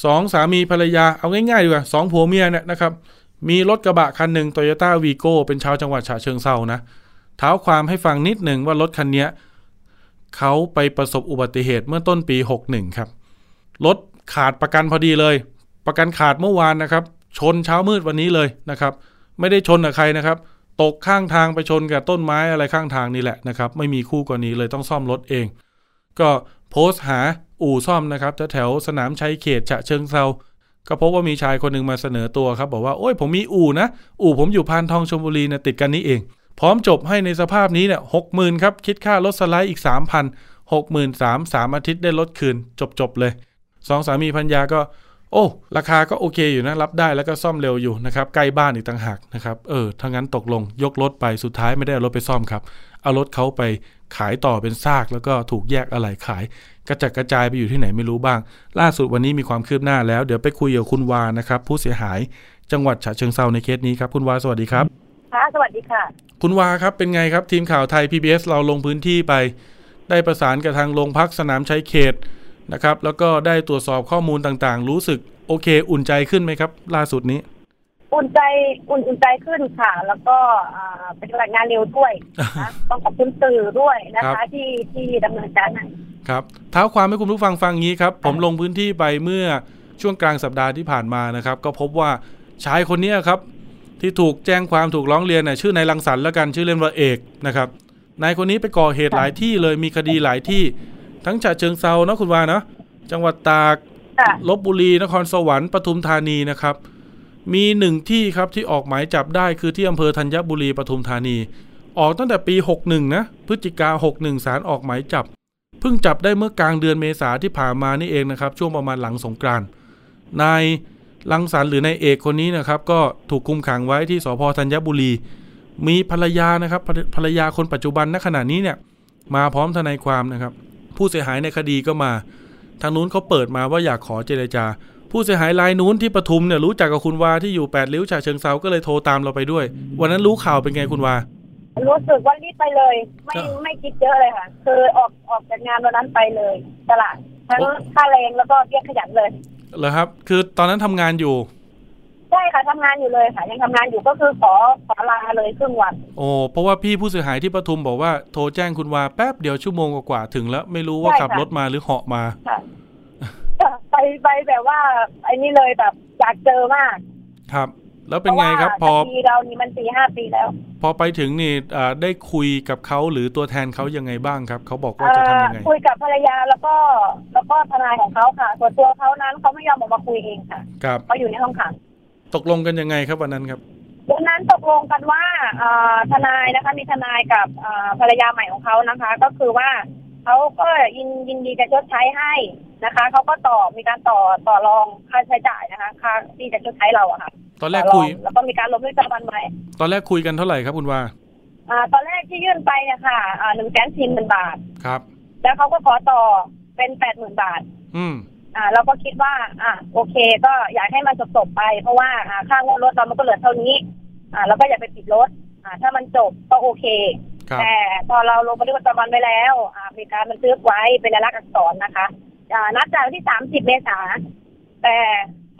สองสามีภรรยาเอาง่ายๆดีกว่าสองผัวเมียเนี่ยนะครับ มีรถกระบะคันหนึ่งโตโยต้าวีโก้เป็นชาวจังหวัดฉะเชิงเซานะเท้าความให้ฟังนิดหนึ่งว่ารถคันนี้เขาไปประสบอุบัติเหตุเมื่อต้นปี 61 ครับ รถขาดประกันพอดีเลย ประกันขาดเมื่อวานนะครับ ชนเช้ามืดวันนี้เลยนะครับ ไม่ได้ชนกับใครนะครับ ตกข้างทางไปชนกับต้นไม้อะไรข้างทางนี่แหละนะครับ ไม่มีคู่กรณีเลยต้องซ่อมรถเอง ก็ โพสต์หาอู่ซ่อมนะครับแถวสนามชัยเขตฉะเชิงเซาก็พบว่ามีชายคนหนึ่งมาเสนอตัวครับ บอกว่าโอ้ยผมมีอู่นะ อู่ผมอยู่พานทองชลบุรีนะติดกันนี้เอง พร้อมจบให้ในสภาพนี้เนี่ยหกหมื่นครับ คิดค่ารถสไลด์อีกสามพันหกหมื่นสามสามอาทิตย์ได้ลดคืน จบจบเลยสองสามีพัญญาก็ โอ้ ราคาก็โอเคอยู่นะ รับได้แล้วก็ซ่อมเร็วอยู่นะครับ ใกล้บ้านอีกต่างหากนะครับ เออถ้างั้นตกลงยกรถไปสุดท้ายไม่ได้เอารถไปซ่อมครับ เอารถเขาไป ขายต่อเป็นซากแล้วก็ถูกแยกอะไหล่ขาย กระจัดกระจายไปอยู่ที่ไหนไม่รู้บ้าง ล่าสุดวันนี้มีความคืบหน้าแล้ว เดี๋ยวไปคุยกับคุณวานะครับ ผู้เสียหายจังหวัดฉะเชิงเซาในเคสนี้ครับ คุณวาสวัสดีครับค่ะสวัสดีค่ะ คุณวาครับเป็นไงครับ ทีมข่าวไทย PBS เราลงพื้นที่ไป ได้ประสานกับทางโรงพักสนามชัยเขตนะครับ แล้วก็ได้ตรวจสอบข้อมูลต่างๆ รู้สึกโอเค อุ่นใจขึ้นไหมครับ ล่าสุดนี้ อุ่นใจอุ่นอุ่นใจขึ้นค่ะ แล้วก็อ่าเป็นรายงานเร็วด้วยนะต้องขอบคุณสื่อด้วยนะครัคะบที่ที่ดำเนินการให้ครับเท้าความให้คุณผู้ฟังฟังงี้ครับ ผมลงพื้นที่ไปเมื่อช่วงกลางสัปดาห์ที่ผ่านมานะครับ ก็พบว่าชายคนเนี้ยครับ ที่ถูกแจ้งความถูกร้องเรียนน่ะชื่อนายรังสรรค์แล้วกันชื่อเล่นว่าเอกนะครับนายคนนี้ไปก่อเหตุหลายที่เลยมีคดีหลายที่ ทั้งฉะเชิงเซานะคุณวานะจังหวัดตากค่ะลบบุรีนครสวรรค์ปทุมธานีนะครับ มีหนึ่งที่ครับที่ออกหมายจับได้คือที่อำเภอธัญบุรีปทุมธานี ออกตั้งแต่ปี 61 นะ พฤศจิกา 61 สารออกหมายจับ เพิ่งจับได้เมื่อกลางเดือนเมษาที่ผ่านมานี่เองนะครับ ช่วงประมาณหลังสงกรานนายลังสรรหรือนายเอกคนนี้นะครับ ก็ถูกคุมขังไว้ที่สพธัญบุรี มีภรรยานะครับภรรยาคนปัจจุบันณขณะนี้เนี่ย มาพร้อมทนายความนะครับ ผู้เสียหายในคดีก็มา ทางนู้นเขาเปิดมาว่าอยากขอเจรจา ผู้เสียหายรายนู้นที่ปทุมเนี่ยรู้จักกับคุณวาที่อยู่แปดริ้วฉะเชิงเซาก็เลยโทรตามเราไปด้วย วันนั้นรู้ข่าวเป็นไงคุณวารู้สึกว่ารีบไปเลย ไม่ก็ไม่คิดเยอะเลยค่ะ คือออกออกจากงานวันนั้นไปเลย ตลาดทั้งโอ้ค่าแรงแล้วก็เบี้ยขยันเลยเหรอครับ คือตอนนั้นทำงานอยู่ใช่ค่ะทำงานอยู่เลยค่ะ ยังทำงานอยู่ก็คือขอขอลาเลยครึ่งวัน โอ้เพราะว่าพี่ผู้เสียหายที่ปทุมบอกว่าโทรแจ้งคุณวาแป๊บเดียวชั่วโมงกว่าๆถึงแล้ว ไม่รู้ว่าใช่ขับค่ะรถมาหรือเหาะมาค่ะ ไปไปแบบว่าไอ้นี่เลยแบบอยากเจอมากครับ แล้วเป็นไงครับพอคดีเรานี่มันสี่ห้าปีแล้ว พอไปถึงนี่อ่าได้คุยกับเขาหรือตัวแทนเขายังไงบ้างครับเขาบอกว่าจะทำยังไงเอ่อคุยกับภรรยาแล้วก็แล้วก็ทนายของเขาค่ะส่วนตัวเขานั้นเขาไม่ยอมออกมาคุยเองค่ะครับเขาอยู่ในห้องขังตกลงกันยังไงครับวันนั้นครับวันนั้นตกลงกันว่าเอ่อทนายนะคะมีทนายกับเอ่อภรรยาใหม่ของเขานะคะ ก็คือว่า เขาก็ยินยินดีจะชดใช้ให้นะคะเขาก็ต่อมีการต่อต่อรองค่าใช้จ่ายนะคะ ค่าที่จะชดใช้เราอะค่ะตอนแรกต่คุยงแล้วก็มีการลงด้วยจำวันใหม่ตอนแรกคุยกันเท่าไหร่ครับคุณวาอ่า ตอนแรกที่ยื่นไปเนี่ยค่ะหนึ่งแสนสี่หมื่นบาทครับ แล้วเขาก็ขอต่อเป็นแปดหมื่นบาท อืมอ่าเราก็คิดว่า อ่าโอเค ก็อยากให้มันจบๆไป เพราะว่าอ่าค่างวดรถเรามันก็เหลือเท่านี้ อ่าเราก็อย่าไปปิดรถอ่า ถ้ามันจบก็โอเคครับ แต่พอเราลงบันทึกประจำวันไว้แล้วอ่ามีการบันทึกไว้เป็นลายลักษณ์อักษรนะคะอ่านับจากวันที่30เมษาแต่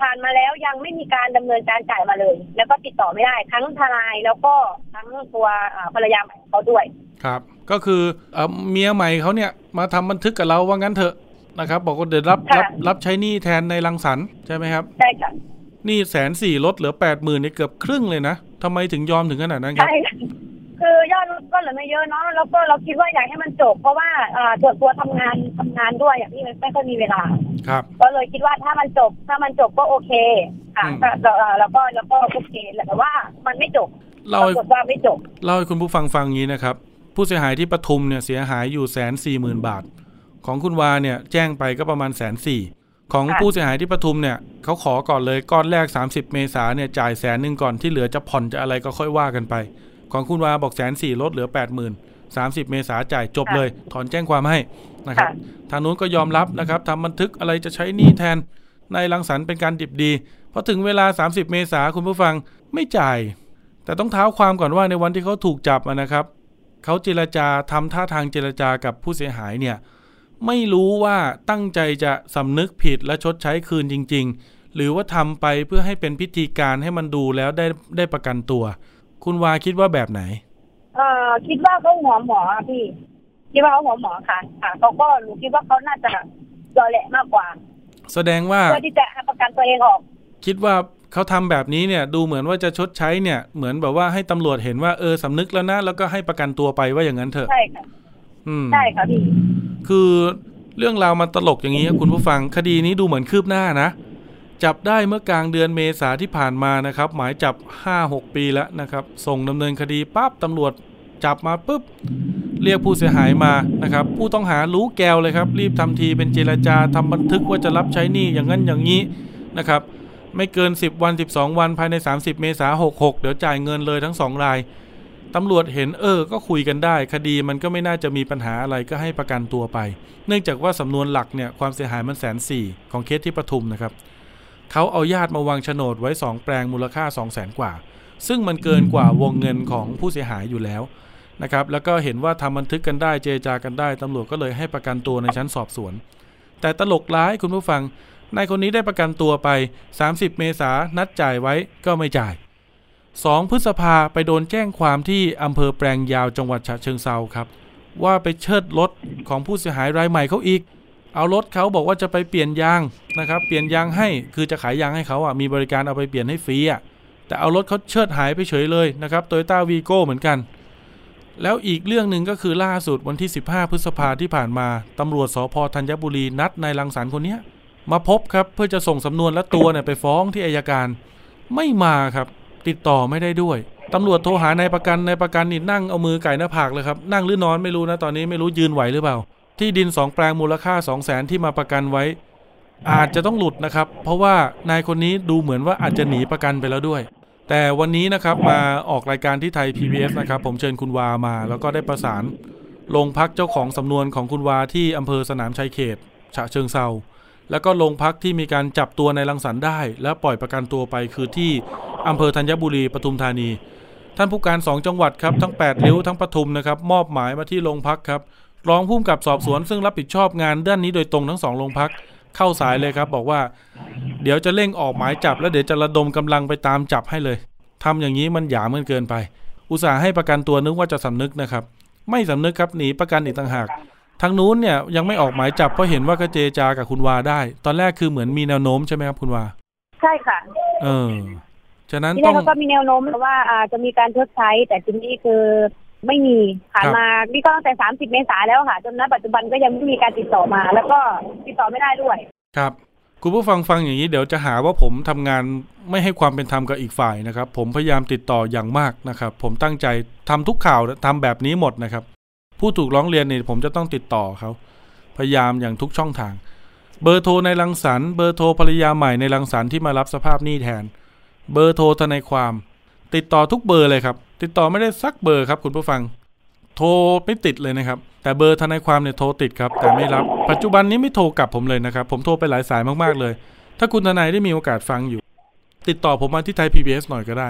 ผ่านมาแล้วยังไม่มีการดำเนินการจ่ายมาเลย แล้วก็ติดต่อไม่ได้ ทั้งทนายแล้วก็ทั้งตัวอ่าภรรยาใหม่ของเขาด้วย ครับ ก็คือเอ่อเมียใหม่เขาเนี่ยมาทำบันทึกกับเราว่างั้นเถอะนะครับ บอกว่าเดี๋ยวรับค่ะรับรับใช้หนี้แทนในรังสรรค์ใช่ไหมครับใช่ค่ะหนี่แสนสี่ลดเหลือแปดหมื่นเนี่ยเกือบครึ่งเลยนะทำไมถึงยอมถึงขนาดนั้นครับใช่ ค่ะคือยอดก็เหลือไม่เยอะเนาะแล้วก็เราคิดว่าอยากให้มันจบ เพราะว่าเอ่อส่วนตัวทำงานทำงานด้วยอย่างที่ไม่ค่อยมีเวลาครับ ก็เลยคิดว่าถ้ามันจบถ้ามันจบก็โอเคค่ะอืมก็ก็เอ่อแล้วก็แล้วก็โอเคแต่ว่ามันไม่จบเล่าปให้รากฏว่าไม่จบเล่าให้คุณผู้ฟังฟังอย่างนี้นะครับ ผู้เสียหายที่ปทุมเนี่ยเสียหายอยู่แสนสี่หมื่นบาท ของคุณวาเนี่ยแจ้งไปก็ประมาณแสนสี่ของค่ะผู้เสียหายที่ปทุมเนี่ยเขาขอก่อนเลยก้อนแรก 30 เมษาเนี่ยจ่ายแสนหนึ่งก่อนที่เหลือจะผ่อนจะอะไรก็ค่อยว่ากันไป ของคุณวาบอกแสนสี่ลดเหลือแปดหมื่นสามสิบเมษาจ่ายจบเลย ถอนแจ้งความให้นะครับค่ะทางนู้นก็ยอมรับนะครับทำบันทึกอะไรจะใช้หนี้แทนในายรังสรรค์เป็นการดิบดีพอถึงเวลา 30 เมษาคุณผู้ฟังไม่จ่าย แต่ต้องเท้าความก่อนว่าในวันที่เขาถูกจับอะนะครับเขาเจรจาทำท่าทางเจรจากับผู้เสียหายเนี่ยไม่รู้ว่าตั้งใจจะสำนึกผิดและชดใช้คืนจริง ๆ หรือว่าทำไปเพื่อให้เป็นพิธีการให้มันดูแล้วได้ได้ประกันตัว คุณวาคิดว่าแบบไหน เอ่อคิดว่าเขาหัวหมออะพี่ คิดว่าเขาหัวหมอค่ะ ค่ะเขาก็หนูคิดว่าเขาน่าจะรอแหละมากกว่าแสดงว่าเพื่อที่จะให้ประกันตัวเองออกคิดว่าเขาทำแบบนี้เนี่ย ดูเหมือนว่าจะชดใช้เนี่ย เหมือนแบบว่าให้ตำรวจเห็นว่าเออสำนึกแล้วนะ แล้วก็ให้ประกันตัวไปว่าอย่างนั้นเถอะใช่ค่ะอืม ใช่ค่ะพี่ คือเรื่องราวมันตลกอย่างนี้ครับคุณผู้ฟังคดีนี้ดูเหมือนคืบหน้านะ จับได้เมื่อกลางเดือนเมษาที่ผ่านมานะครับ หมายจับ 5-6 ปีแล้วนะครับ ส่งดำเนินคดีปั๊บตำรวจจับมาปุ๊บ เรียกผู้เสียหายมานะครับ ผู้ต้องหารู้แกวเลยครับ รีบทำทีเป็นเจรจาทำบันทึกว่าจะรับใช้หนี้อย่างนั้นอย่างนี้นะครับ ไม่เกิน 10 วัน 12 วันภายใน 30 เมษายน66 เดี๋ยวจ่ายเงินเลยทั้งสองรายตำรวจเห็นเออ ก็คุยกันได้ คดีมันก็ไม่น่าจะมีปัญหาอะไรก็ให้ประกันตัวไป เนื่องจากว่าสำนวนหลักเนี่ยความเสียหายมันแสนสี่ของเคสที่ปทุมนะครับ เขาเอาญาติมาวางโฉนดไว้2แปลงมูลค่า 2 0 0แสนกว่า ซึ่งมันเกินกว่าวงเงินของผู้เสียหายอยู่แล้วนะครับ แล้วก็เห็นว่าทำบันทึกกันได้เจรจากันได้ตำรวจก็เลยให้ประกันตัวในชั้นสอบสวน แต่ตลกร้ายคุณผู้ฟังนายคนนี้ได้ประกันตัวไป 30 เมษานนัดจ่ายไว้ก็ไม่จ่าย 2 พฤษภาไปโดนแจ้งความที่อำเภอแปลงยาวจังหวัดฉะเชิงเซาครับ ว่าไปเชิดรถของผู้เสียหายรายใหม่เขาอีก เอารถเขาบอกว่าจะไปเปลี่ยนยางนะครับเปลี่ยนยางให้คือจะขายยางให้เขาอะมีบริการเอาไปเปลี่ยนให้ฟรีอะแต่เอารถเขาเชิดหายไปเฉยเลยนะครับโตโยต้าวีโก้เหมือนกัน แล้วอีกเรื่องหนึ่งก็คือล่าสุดวันที่ 15 พฤษภาที่ผ่านมาตำรวจสพธัญบุรีนัดนายรังสรรค์คนนี้มาพบครับเพื่อจะส่งสำนวนและตัวเนี่ยไปฟ้องที่อายการไม่มาครับ ติดต่อไม่ได้ด้วยตำรวจโทรหานายประกันนายประกันนี่นั่งเอามือไก่หน้าผากเลยครับนั่งหรือนอนไม่รู้นะตอนนี้ไม่รู้ยืนไหวหรือเปล่า ที่ดินสองแปลงมูลค่า 2 0 0แสนที่มาประกันไว้ อาจจะต้องหลุดนะครับ เพราะว่านายคนนี้ดูเหมือนว่าอาจจะหนีประกันไปแล้วด้วย แต่วันนี้นะครับมาออกรายการที่ไทย PBS นะครับ ผมเชิญคุณวามา แล้วก็ได้ประสานโรงพักเจ้าของสำนวนของคุณวาที่อำเภอสนามชัยเขต ฉะเชิงเซาแล้วก็โรงพักที่มีการจับตัวในรังสรรได้ และปล่อยประกันตัวไปคือที่อำเภอธัญบุรีปทุมธานี ท่านผู้การสองจังหวัดครับทั้ง8ริ้วทั้งปทุมนะครับมอบหมายมาที่โรงพักครับ รองผู้กำกับสอบสวนซึ่งรับผิดชอบงานด้านนี้โดยตรงทั้งสองโรงพักเข้าสายเลยครับ บอกว่า เดี๋ยวจะเร่งออกหมายจับ แล้วเดี๋ยวจะระดมกำลังไปตามจับให้เลยทำอย่างนี้มันหยามกันเกินไป อุตส่าห์ให้ประกันตัวนึกว่าจะสำนึกนะครับ ไม่สำนึกครับหนีประกันอีกต่างหากทางนู้นเนี่ยยังไม่ออกหมายจับเพราะเห็นว่าก็เจรจากับคุณวาได้ ตอนแรกคือเหมือนมีแนวโน้มใช่ไหมครับคุณวา ใช่ค่ะ เออฉะนั้นที่ต้แรอกงเขาก็มีแนวโน้มว่าอ่าจะมีการชดใช้ แต่ทีนี้คือ ไม่มีผ่านครับมานี่ก็ตั้งแต่30เมษาแล้วค่ะ จนณปัจจุบันก็ยังไม่มีการติดต่อมา แล้วก็ติดต่อไม่ได้ด้วย ครับคุณผู้ฟังฟังอย่างนี้เดี๋ยวจะหาว่าผมทำงานไม่ให้ความเป็นธรรมกับอีกฝ่ายนะครับ ผมพยายามติดต่ออย่างมากนะครับ ผมตั้งใจทำทุกข่าวทำแบบนี้หมดนะครับ ผู้ถูกร้องเรียนเนี่ยผมจะต้องติดต่อเขาพยายามอย่างทุกช่องทาง เบอร์โทรในรังสรรค์เบอร์โทรภรรยาใหม่ในรังสรรค์ที่มารับสภาพหนี้แทน เบอร์โทรทนายความ ติดต่อทุกเบอร์เลยครับ ติดต่อไม่ได้สักเบอร์ครับคุณผู้ฟัง โทรไม่ติดเลยนะครับ แต่เบอร์ทนายความเนี่ยโทรติดครับ แต่ไม่รับ ปัจจุบันนี้ไม่โทรกลับผมเลยนะครับ ผมโทรไปหลายสายมากๆเลย ถ้าคุณทนายได้มีโอกาสฟังอยู่ ติดต่อผมมาที่ไทย PBS หน่อยก็ได้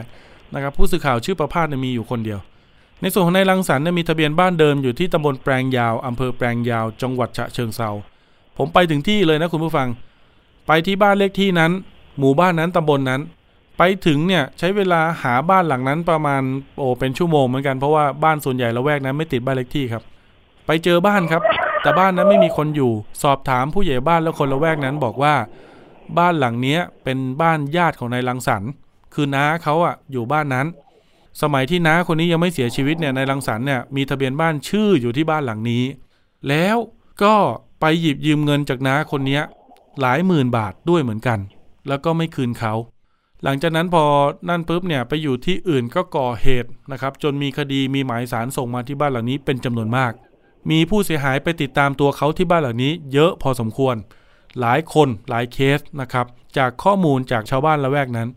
นะครับ ผู้สื่อข่าวชื่อประพาสเนี่ยมีอยู่คนเดียว ในส่วนของนายรังสรรค์เนี่ยมีทะเบียนบ้านเดิมอยู่ที่ตำบลแปลงยาวอำเภอแปลงยาว จังหวัดฉะเชิงเซาผมไปถึงที่เลยนะคุณผู้ฟัง ไปที่บ้านเลขที่นั้น หมู่บ้านนั้นตำบลนั้น ไปถึงเนี่ยใช้เวลาหาบ้านหลังนั้นประมาณโอ้เป็นชั่วโมงเหมือนกันเพราะว่าบ้านส่วนใหญ่ละแวกนั้นไม่ติดบ้านเลขที่ครับ ไปเจอบ้านครับ แต่บ้านนั้นไม่มีคนอยู่ สอบถามผู้ใหญ่บ้านและคนละแวกนั้นบอกว่า บ้านหลังเนี้ยเป็นบ้านญาติของนายรังสรรค์คือน้าเขาอะอยู่บ้านนั้น สมัยที่น้าคนนี้ยังไม่เสียชีวิตเนี่ยนายรังสรรค์เนี่ยมีทะเบียนบ้านชื่ออยู่ที่บ้านหลังนี้ แล้วก็ไปหยิบยืมเงินจากน้าคนเนี้ยหลายหมื่นบาทด้วยเหมือนกัน แล้วก็ไม่คืนเขา หลังจากนั้นพอนั่นปุ๊บเนี่ยไปอยู่ที่อื่นก็ก่อเหตุนะครับ จนมีคดีมีหมายสารส่งมาที่บ้านหลังนี้เป็นจำนวนมาก มีผู้เสียหายไปติดตามตัวเขาที่บ้านหลังนี้ เยอะพอสมควร หลายคนหลายเคสนะครับ จากข้อมูลจากชาวบ้านละแวกนั้น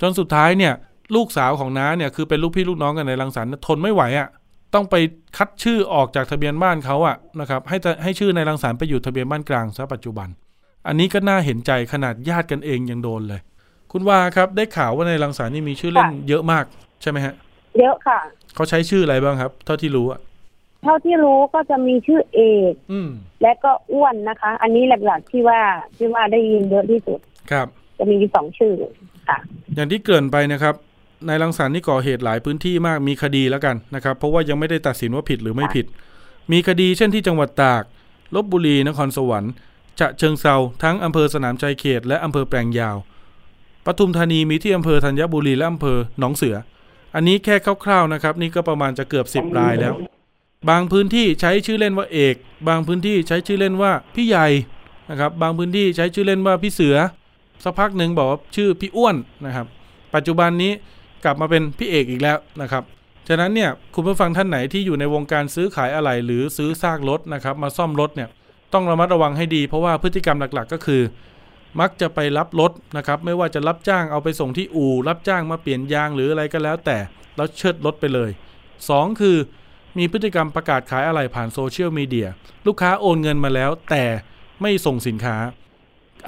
จนสุดท้ายเนี่ยลูกสาวของน้าเนี่ยคือเป็นลูกพี่ลูกน้องกันในรังสรรค์ทนไม่ไหวอะ่ะต้องไปคัดชื่อออกจากทะเบียนบ้านเขาอะนะครับให้ให้ชื่อในรังสรรค์ไปอยู่ทะเบียนบ้านกลางซะปัจจุบัน อันนี้ก็น่าเห็นใจขนาดญาติกันเองยังโดนเลย คุณว่าครับได้ข่าวว่าในรังสรรค์นี่มีชื่อเล่นเยอะมากใช่ไหมฮะ เยอะค่ะ เขาใช้ชื่ออะไรบ้างครับ เท่าที่รู้อะเท่าที่รู้ก็จะมีชื่อเอกอืมและก็อ้วนนะคะ อันนี้หลักๆที่ว่าที่ว่าได้ยินเยอะที่สุด ครับ จะมีสองชื่อค่ะ อย่างที่เกริ่นไปนะครับนายรังสรรค์นี่ก่อเหตุหลายพื้นที่มากมีคดีแล้วกันนะครับ เพราะว่ายังไม่ได้ตัดสินว่าผิดหรือไม่ผิด มีคดีเช่นที่จังหวัดตากลบบุรีนครสวรรค์จะเชิงเซาทั้งอำเภอสนามชัยเขต และอำเภอแปลงยาว ปทุมธานีมีที่อำเภอธัญบุรีและอำเภอหนองเสือ อันนี้แค่คร่าวๆนะครับ นี่ก็ประมาณจะเกือบสิบรายแล้ว บางพื้นที่ใช้ชื่อเล่นว่าเอก บางพื้นที่ใช้ชื่อเล่นว่าพี่ใหญ่นะครับ บางพื้นที่ใช้ชื่อเล่นว่าพี่เสือสักพักหนึ่งบอกว่าชื่อพี่อ้วนนะครับ ปัจจุบันนี้กลับมาเป็นพี่เอกอีกแล้วนะครับฉะนั้นเนี่ยคุณผู้ฟังท่านไหนที่อยู่ในวงการซื้อขายอะไหล่หรือซื้อซากรถนะครับ มาซ่อมรถเนี่ยต้องระมัดระวังให้ดี เพราะว่าพฤติกรรมหลักๆ ก็คือ มักจะไปรับรถนะครับ ไม่ว่าจะรับจ้างเอาไปส่งที่อู่ รับจ้างมาเปลี่ยนยางหรืออะไรก็แล้วแต่แล้วเชิดรถไปเลย 2 คือมีพฤติกรรมประกาศขายอะไหล่ผ่านโซเชียลมีเดียลูกค้าโอนเงินมาแล้ว แต่ไม่ส่งสินค้า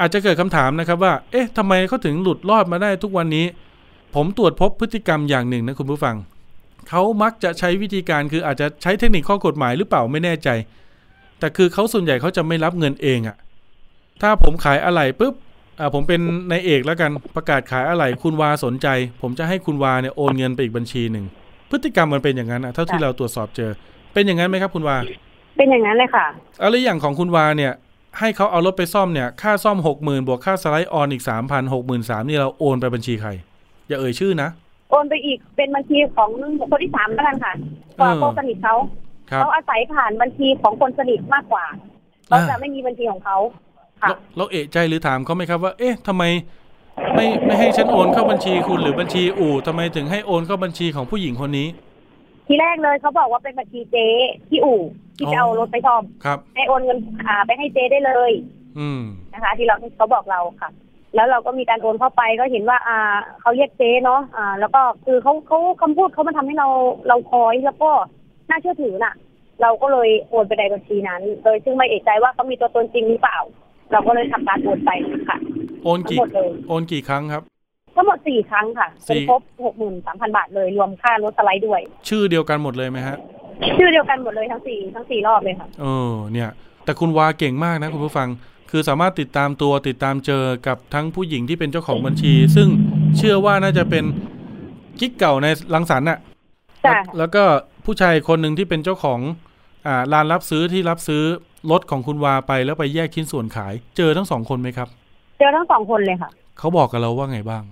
อาจจะเกิดคำถามนะครับว่า เอ๊ะทำไมเขาถึงหลุดรอดมาได้ทุกวันนี้ ผมตรวจพบพฤติกรรมอย่างหนึ่งนะคุณผู้ฟังเขามักจะใช้วิธีการคืออาจจะใช้เทคนิคข้อกฎหมายหรือเปล่าไม่แน่ใจ แต่คือเขาส่วนใหญ่เขาจะไม่รับเงินเองอะ ถ้าผมขายอะไหล่ปุ๊บอ่าผมเป็นนายเอกแล้วกันประกาศขายอะไหล่คุณวาสนใจ ผมจะให้คุณวาเนี่ยโอนเงินไปอีกบัญชีหนึ่งพฤติกรรมมันเป็นอย่างนั้นอะเท่าที่เราตรวจสอบเจอ เป็นอย่างนั้นไหมครับ คุณวา เป็นอย่างนั้นเลยค่ะเอาแล้วอย่างของคุณวาเนี่ย ให้เขาเอารถไปซ่อมเนี่ย ค่าซ่อมหกหมื่นบวกค่าสไลด์ออนอีกสามพันหกหมื่นสามนี่เราโอนไปบัญชีใคร อย่าเอ่ยชื่อนะโอนไปอีกเป็นบัญชีของคนที่สามแล้วกันค่ะกว่าเออเขาสนิทเขาครับเขาอาศัยผ่านบัญชีของคนสนิทมากกว่าเขาจะไม่มีบัญชีของเขาค่ะ เราเราเอะใจหรือถามเขาไหมครับว่า เอ๊ะทำไมไม่ไม่ให้ฉันโอนเข้าบัญชีคุณหรือบัญชีอู่ทำไมถึงให้โอนเข้าบัญชีของผู้หญิงคนนี้ ทีแรกเลยเขาบอกว่าเป็นบัญชีเจ๊ที่อู่ที่อ๋อจะเอารถไปซ่อมครับให้โอนเงินอ่าไปให้เจ๊ได้เลย อืมนะคะ ที่เราเขาบอกเราค่ะ แล้วเราก็มีการโอนเข้าไปก็เห็นว่า อ่าเขาเรียกเจ๊เนาะอ่า แล้วก็คือเขาเขาคำพูดเขามันทำให้เราเราคอยแล้วก็น่าเชื่อถือน่ะ เราก็เลยโอนไปในบัญชีนั้น โดยซึ่งไม่เอกใจว่าเขามีตัวตนจริงหรือเปล่า เราก็เลยทำการโอนไปค่ะ โอนทั้งกี่หมดเลยโอนกี่ครั้งครับทั้งหมดสี่ครั้งค่ะสี่เป็นครบหกหมื่นสามพันบาทเลยรวมค่ารถสไลด์ด้วย ชื่อเดียวกันหมดเลยไหมฮะ ชื่อเดียวกันหมดเลยทั้งสี่ทั้งสี่รอบเลยค่ะเออเนี่ย แต่คุณวาเก่งมากนะคุณผู้ฟัง คือสามารถติดตามตัวติดตามเจอกับทั้งผู้หญิงที่เป็นเจ้าของบัญชี ซึ่งเชื่อว่าน่าจะเป็นกิ๊กเก่าในลังสรรค์น่ะจ้ะแล้วแล้วก็ผู้ชายคนหนึ่งที่เป็นเจ้าของอ่าร้านรับซื้อที่รับซื้อ รถของคุณวาไปแล้วไปแยกชิ้นส่วนขาย เจอทั้งสองคนไหมครับ เจอทั้งสองคนเลยค่ะ เขาบอกกับเราว่าไงบ้าง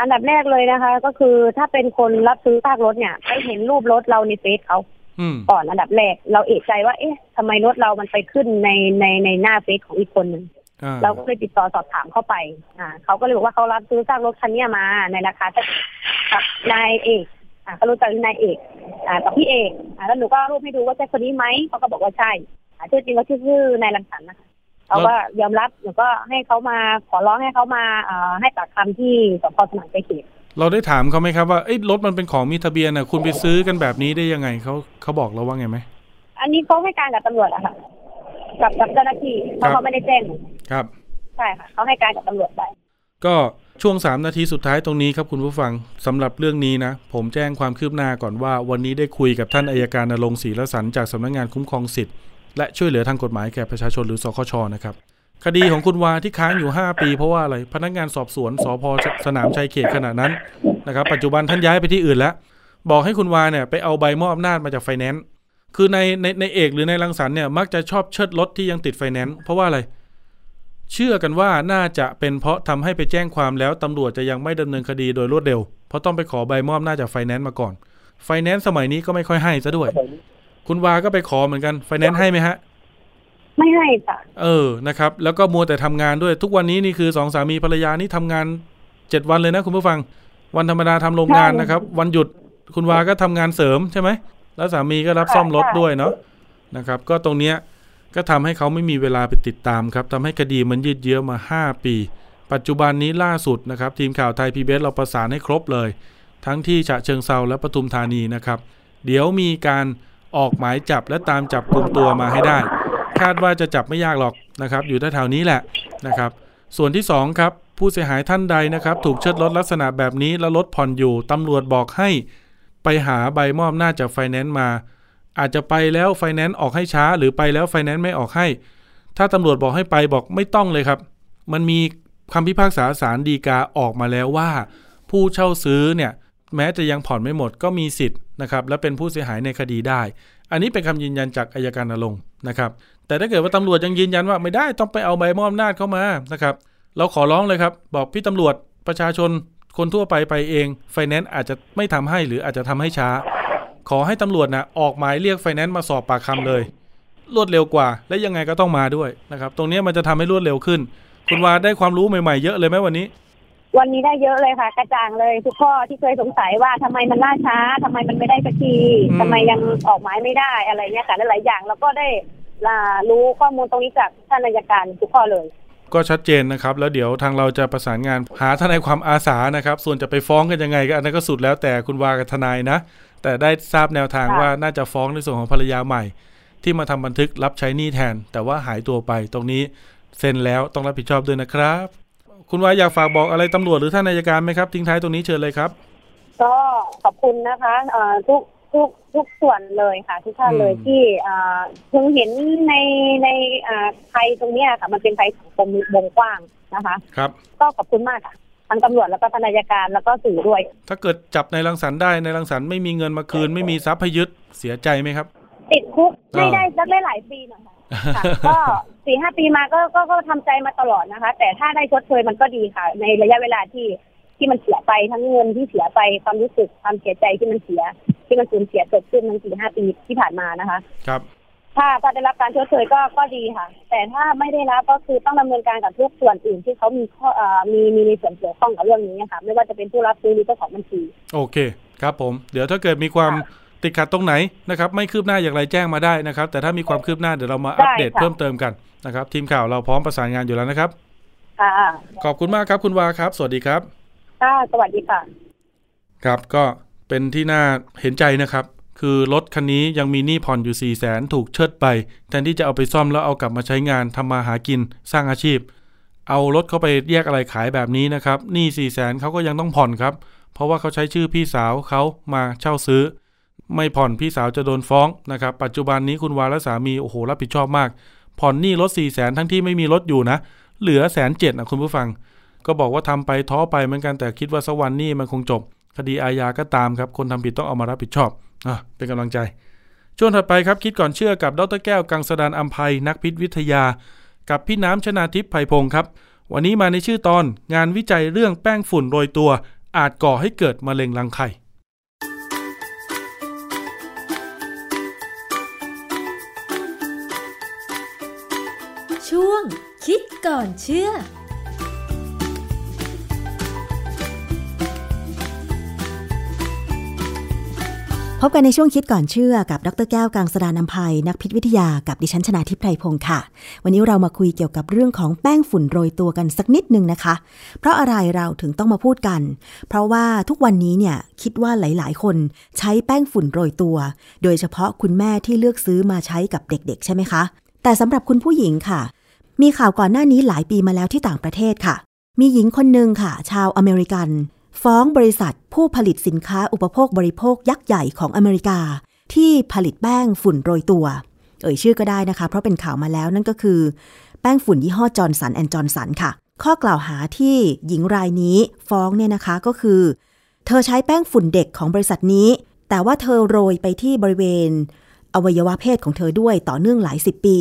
อันดับแรกเลยนะคะ ก็คือถ้าเป็นคนรับซื้อซากรถเนี่ยไปเห็นรูปรถเราในเฟซเขาอืมก่อนอันดับแรก เราเอกใจว่า เอ๊ะทำไมรถเรามันไปขึ้นในในในหน้าเฟซของอีกคนหนึ่งอ่าเราก็เลยติดต่อสอบถามเข้าไป อ่าเขาก็เลยบอกว่าเขารับซื้อซากรถคันเนี้ยมาในราคาจะกับนายเอกอ่าเขารู้จักนายเอก อ่ากับพี่เอก อ่าแล้วหนูก็รูปให้ดูว่าใช่คนนี้ไหมเขาก็บอกว่าใช่อ่า ชื่อจริงก็ชื่อชื่อนายลังสรรค์นะคะเขาก็ยอมรับหนูก็ให้เขามาขอร้องให้เขามาอ่าให้ปากคำที่สพสนามชัยเขตเราได้ถามเขาไหมครับว่าเอ้ยรถมันเป็นของมีทะเบียนน่ะคุณไปซื้อกันแบบนี้ได้ยังไงเขาเขาบอกเราว่าไงไหมอันนี้เขาให้การกับตำรวจอะค่ะกับกับเจ้าหน้าที่เพครัราะบเขาไม่ได้แจ้งหนูครับใช่ค่ะเขาให้การกับตำรวจไปก็ช่วง 3 นาทีสุดท้ายตรงนี้ครับคุณผู้ฟังสำหรับเรื่องนี้นะ ผมแจ้งความคืบหน้าก่อนว่า วันนี้ได้คุยกับท่านอัยการณรงค์ศรีระสันต์จากสำนักงานคุ้มครองสิทธิ์ และช่วยเหลือทางกฎหมายแก่ประชาชนหรือสคชนะครับ คดีของคุณวาที่ค้างอยู่ 5 ปี เพราะว่าอะไรพนักงานสอบสวนสภสนามชัยเขตขณะนั้นนะครับ ปัจจุบันท่านย้ายไปที่อื่นแล้ว บอกให้คุณวาเนี่ยไปเอาใบมอบอำนาจมาจากไฟแนนซ์คือนายนายนายเอกหรือนายรังสรรค์เนี่ยมักจะชอบเชิดรถที่ยังติดไฟแนนซ์เพราะว่าอะไร เชื่อกันว่าน่าจะเป็นเพราะทำให้ไปแจ้งความแล้วตำรวจจะยังไม่ดำเนินคดีโดยรวดเร็ว เพราะต้องไปขอใบมอบอำนาจจากไฟแนนซ์มาก่อนไฟแนนซ์สมัยนี้ก็ไม่ค่อยให้ซะด้วย คุณวาก็ไปขอเหมือนกันไฟแนนซ์ให้ไหมฮะ ไม่ให้ค่ะเออนะครับ แล้วก็มัวแต่ทำงานด้วยทุกวันนี้นี่คือสองสามีภรรยานี่ทำงานเจ็ดวันเลยนะคุณผู้ฟัง วันธรรมดาทำโรงงานนะครับ วันหยุดคุณวาก็ทำงานเสริมใช่ไหมแล้วสามีก็รับซ่อมรถด้วยเนาะนะครับ ก็ตรงเนี้ยก็ทำให้เขาไม่มีเวลาไปติดตามครับทำให้คดีมันยืดเยื้อมา 5 ปี ปัจจุบันนี้ล่าสุดนะครับ ทีมข่าวไทยพีบีเราประสานให้ครบเลย ทั้งที่ฉะเชิงเซาและปทุมธานีนะครับ เดี๋ยวมีการ ออกหมายจับและตามจับกลุ่มตัวมาให้ได้ คาดว่าจะจับไม่ยากหรอกนะครับ อยู่แถวๆนี้แหละนะครับ ส่วนที่2ครับผู้เสียหายท่านใดนะครับ ถูกเชิดรถลักษณะแบบนี้แล้วรถผ่อนอยู่ตำรวจบอกให้ไปหาใบมอบอำนาจจากไฟแนนซ์มา อาจจะไปแล้วไฟแนนซ์ออกให้ช้า หรือไปแล้วไฟแนนซ์ไม่ออกให้ ถ้าตำรวจบอกให้ไปบอกไม่ต้องเลยครับ มันมีคำพิพากษาศาลฎีกาออกมาแล้วว่า ผู้เช่าซื้อเนี่ยแม้จะยังผ่อนไม่หมดก็มีสิทธิ์ นะครับและเป็นผู้เสียหายในคดีได้ อันนี้เป็นคำยืนยันจากอัยการณรงค์นะครับแต่ถ้าเกิดว่าตำรวจยังยืนยันว่าไม่ได้ต้องไปเอาใบมอบอำนาจเข้ามานะครับเราขอร้องเลยครับ บอกพี่ตำรวจประชาชนคนทั่วไปไปเองไฟแนนซ์อาจจะไม่ทำให้หรืออาจจะทำให้ช้า ขอให้ตำรวจนะออกหมายเรียกไฟแนนซ์มาสอบปากคำเลย รวดเร็วกว่า และยังไงก็ต้องมาด้วยนะครับตรงนี้มันจะทำให้รวดเร็วขึ้น คุณวาได้ความรู้ใหม่ๆเยอะเลยไหมวันนี้ วันนี้ได้เยอะเลยค่ะ กระจ่างเลยทุกข้อที่เคยสงสัยว่าทำไมมันล่าช้าทำไมมันไม่ได้สักทีอืมทำไมยังออกหมายไม่ได้อะไรเงี้ยค่ะหลายๆอย่างแล้วก็ได้อ่ารู้ข้อมูลตรงนี้จากท่านอัยการทุกข้อเลย ก็ชัดเจนนะครับ แล้วเดี๋ยวทางเราจะประสานงานหาทนายความอาสานะครับ ส่วนจะไปฟ้องกันยังไงก็อันนั้นก็สุดแล้วแต่คุณวากับทนายนะ แต่ได้ทราบแนวทางค่ะว่าน่าจะฟ้องในส่วนของภรรยาใหม่ ที่มาทำบันทึกรับใช้หนี้แทน แต่ว่าหายตัวไปตรงนี้เซ็นแล้วต้องรับผิดชอบด้วยนะครับ คุณวาอยากฝากบอกอะไรตำรวจหรือท่านนายการไหมครับ ทิ้งท้ายตรงนี้เชิญเลยครับ ก็ขอบคุณนะคะเอ่อทุกทุกทุกส่วนเลยค่ะ ทุกท่านเลยอืมที่อ่าเพิ่งเห็นในในอ่าภัยตรงเนี้ยค่ะมันเป็นภัยสังคมวงกว้างนะคะ ครับ ก็ขอบคุณมากค่ะทั้งตำรวจแล้วก็ทนายการแล้วก็สื่อด้วย ถ้าเกิดจับในรังสรรค์ได้ในรังสรรค์ไม่มีเงินมาคืน ไม่มีทรัพย์ให้ยึดเสียใจไหมครับ ติดคุกอ่าไม่ได้สักได้หลายปีหน่อยค่ะ ค่ะก็สี่ห้าปีมาก็ก็ก็ทำใจมาตลอดนะคะ แต่ถ้าได้ชดเชยมันก็ดีค่ะ ในระยะเวลาที่ที่มันเสียไปทั้งเงินที่เสียไปความรู้สึกความเสียใจที่มันเสีย ที่มันสูญเสียเกิดขึ้นมันสี่ห้าปีที่ผ่านมานะคะ ครับ ถ้าถ้าได้รับการชดเชยก็ก็ดีค่ะ แต่ถ้าไม่ได้รับก็คือต้องดำเนินการกับทุกส่วนอื่นที่เขามีข้อเอ่อมีมีมีส่วนเกี่ยวข้องกับเรื่องนี้ค่ะ ไม่ว่าจะเป็นผู้รับซื้อหรือเจ้าของบัญชี โอเค ครับผม เดี๋ยวถ้าเกิดมีความ ติดขัดตรงไหนนะครับไม่คืบหน้าอย่างไรแจ้งมาได้นะครับ แต่ถ้ามีความคืบหน้าเดี๋ยวเรามาอัปเดตได้ค่ะเพิ่มเติมกันนะครับ ทีมข่าวเราพร้อมประสานงานอยู่แล้วนะครับค่ะขอบคุณมากครับคุณวาครับ สวัสดีครับค่ะสวัสดีค่ะ ครับก็เป็นที่น่าเห็นใจนะครับ คือรถคันนี้ยังมีหนี้ผ่อนอยู่4ี่แสนถูกเชิดไป แทนที่จะเอาไปซ่อมแล้วเอากลับมาใช้งานทำมาหากินสร้างอาชีพ เอารถเข้าไปแยกอะไรขายแบบนี้นะครับหนี้4ี่แสนเขาก็ยังต้องผ่อนครับ เพราะว่าเขาใช้ชื่อพี่สาวเขามาเช่าซื้อ ไม่ผ่อนพี่สาวจะโดนฟ้องนะครับ ปัจจุบันนี้คุณวาและสามีโอ้โหรับผิดชอบมาก ผ่อนหนี้รถ4ี่แสนทั้งที่ไม่มีรถอยู่นะ เหลือแสนเจ็ดนะคุณผู้ฟัง ก็บอกว่าทำไปท้อไปเหมือนกันแต่คิดว่าสักวันนี้มันคงจบ คดีอาญาก็ตามครับ คนทำผิดต้องเอามารับผิดชอบอะเป็นกำลังใจ ช่วงถัดไปครับคิดก่อนเชื่อกับดรแก้วกังสดานอัมภัยนักพิษวิทยา กับพี่น้ำชนาทิพย์ไพพงศ์ครับ วันนี้มาในชื่อตอนงานวิจัยเรื่องแป้งฝุ่นโรยตัว อาจก่อให้เกิดมะเร็งรังไข่ คิดก่อนเชื่อพบกันในช่วงคิดก่อนเชื่อกับ ดรแก้วกังสดานนภัย นักพิษวิทยากับดิฉันชนาทิพไพรพงศ์ค่ะ วันนี้เรามาคุยเกี่ยวกับเรื่องของแป้งฝุ่นโรยตัวกันสักนิดหนึ่งนะคะ เพราะอะไรเราถึงต้องมาพูดกัน เพราะว่าทุกวันนี้เนี่ยคิดว่าหลาย ๆ คนใช้แป้งฝุ่นโรยตัว โดยเฉพาะคุณแม่ที่เลือกซื้อมาใช้กับเด็ก ๆ ใช่ไหมคะ แต่สำหรับคุณผู้หญิงค่ะ มีข่าวก่อนหน้านี้หลายปีมาแล้วที่ต่างประเทศค่ะ มีหญิงคนหนึ่งค่ะ ชาวอเมริกัน ฟ้องบริษัทผู้ผลิตสินค้าอุปโภคบริโภคยักษ์ใหญ่ของอเมริกา ที่ผลิตแป้งฝุ่นโรยตัว เอ่ยชื่อก็ได้นะคะ เพราะเป็นข่าวมาแล้วนั่นก็คือ แป้งฝุ่นยี่ห้อ Johnson and Johnson ค่ะ ข้อกล่าวหาที่หญิงรายนี้ฟ้องเนี่ยนะคะก็คือ เธอใช้แป้งฝุ่นเด็กของบริษัทนี้ แต่ว่าเธอโรยไปที่บริเวณ อวัยวะเพศของเธอด้วยต่อเนื่องหลายสิบปี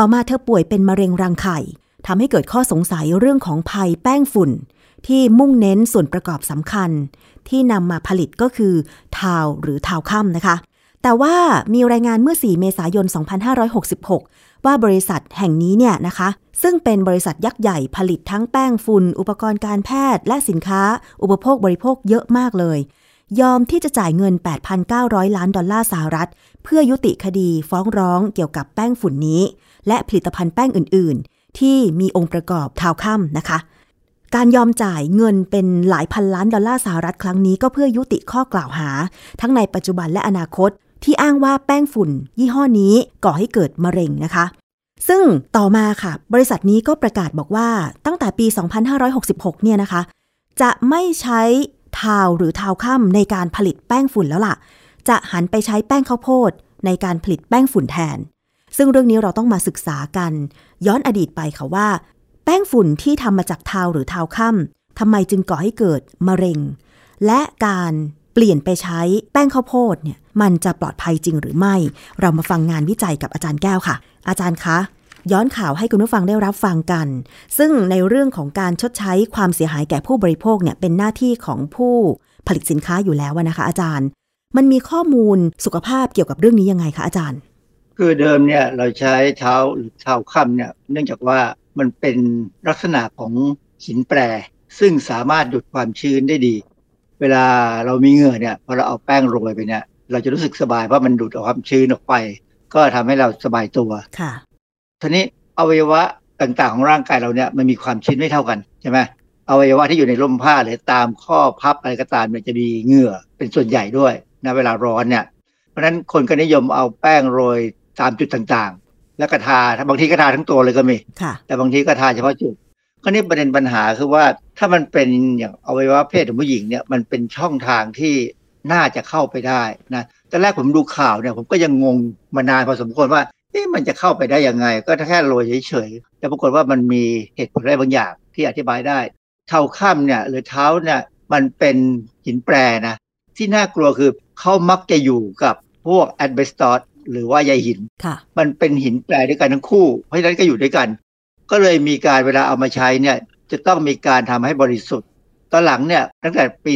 ต่อมาเธอป่วยเป็นมะเร็งรังไข่ทำให้เกิดข้อสงสัยเรื่องของภัยแป้งฝุ่น ที่มุ่งเน้นส่วนประกอบสำคัญ ที่นำมาผลิตก็คือทาวหรือทาวค่ำนะคะ แต่ว่ามีรายงานเมื่อ 4 เมษายน 2566 ว่าบริษัทแห่งนี้เนี่ยนะคะ ซึ่งเป็นบริษัทยักษ์ใหญ่ผลิตทั้งแป้งฝุ่น อุปกรณ์การแพทย์ และสินค้า อุปโภคบริโภคเยอะมากเลย ยอมที่จะจ่ายเงิน 8,900 ล้านดอลลาร์สหรัฐ เพื่อยุติคดีฟ้องร้องเกี่ยวกับแป้งฝุ่นนี้ และผลิตภัณฑ์แป้งอื่น ๆ ที่มีองค์ประกอบทาวค่ำนะคะ การยอมจ่ายเงินเป็นหลายพันล้านดอลลาร์สหรัฐครั้งนี้ก็เพื่อยุติข้อกล่าวหา ทั้งในปัจจุบันและอนาคต ที่อ้างว่าแป้งฝุ่น ยี่ห้อนี้ก่อให้เกิดมะเร็งนะคะซึ่งต่อมาค่ะ บริษัทนี้ก็ประกาศบอกว่าตั้งแต่ปี 2566 เนี่ยนะคะ จะไม่ใช้ทาวหรือทาวค่ำในการผลิตแป้งฝุ่นแล้วล่ะ จะหันไปใช้แป้งข้าวโพดในการผลิตแป้งฝุ่นแทน ซึ่งเรื่องนี้เราต้องมาศึกษากัน ย้อนอดีตไปค่ะว่า แป้งฝุ่นที่ทำมาจากทาวหรือทาวค่ำทำไมจึงก่อให้เกิดมะเร็ง และการเปลี่ยนไปใช้แป้งข้าวโพดเนี่ยมันจะปลอดภัยจริงหรือไม่ เรามาฟังงานวิจัยกับอาจารย์แก้วค่ะ อาจารย์คะย้อนข่าวให้คุณผู้ฟังได้รับฟังกัน ซึ่งในเรื่องของการชดใช้ความเสียหายแก่ผู้บริโภคเนี่ยเป็นหน้าที่ของผู้ผลิตสินค้าอยู่แล้วนะคะ อาจารย์ มันมีข้อมูลสุขภาพเกี่ยวกับเรื่องนี้ยังไงคะอาจารย์ คือเดิมเนี่ยเราใช้เท้าหรือเท้าค่ำเนี่ยเนื่องจากว่ามันเป็นลักษณะของหินแปร ซึ่งสามารถดูดความชื้นได้ดี เวลาเรามีเหงื่อเนี่ยพอเราเอาแป้งโรยไปเนี่ย เราจะรู้สึกสบายเพราะมันดูดเอาความชื้นออกไป ก็ทำให้เราสบายตัวค่ะทีนี้อวัยวะต่างๆของร่างกายเราเนี่ยมันมีความชื้นไม่เท่ากันใช่ไหมอวัยวะที่อยู่ในร่มผ้าหรือตามข้อพับอะไรก็ตามเนี่ยจะมีเหงื่อเป็นส่วนใหญ่ด้วยนะเวลาร้อนเนี่ย เพราะฉะนั้นคนก็นิยมเอาแป้งโรย ตามจุดต่างๆ แล้วก็ทาบางทีก็ทาทั้งตัวเลยก็มีค่ะแต่บางทีก็ทาเฉพาะจุดก็นี่ประเด็นปัญหาคือว่าถ้ามันเป็นอย่างอวัยวะเพศของผู้หญิงเนี่ยมันเป็นช่องทางที่น่าจะเข้าไปได้นะแต่แรกผมดูข่าวเนี่ยผมก็ยังงงมานานพอสมควรว่าเอ๊ะมันจะเข้าไปได้ยังไง ก็แค่โรยเฉยๆแต่ปรากฏว่ามันมีเหตุผลอะไรบางอย่างที่อธิบายได้ เท้าข้ามเนี่ยหรือเท้าเนี่ยมันเป็นหินแปรนะที่น่ากลัวคือเขามักจะอยู่กับพวกแอดเบสตอส หรือว่าใยหินค่ะมันเป็นหินแปรด้วยกันทั้งคู่ เพราะฉะนั้นก็อยู่ด้วยกัน ก็เลยมีการเวลาเอามาใช้เนี่ยจะต้องมีการทำให้บริสุทธิ์ ตอนหลังเนี่ยตั้งแต่ปี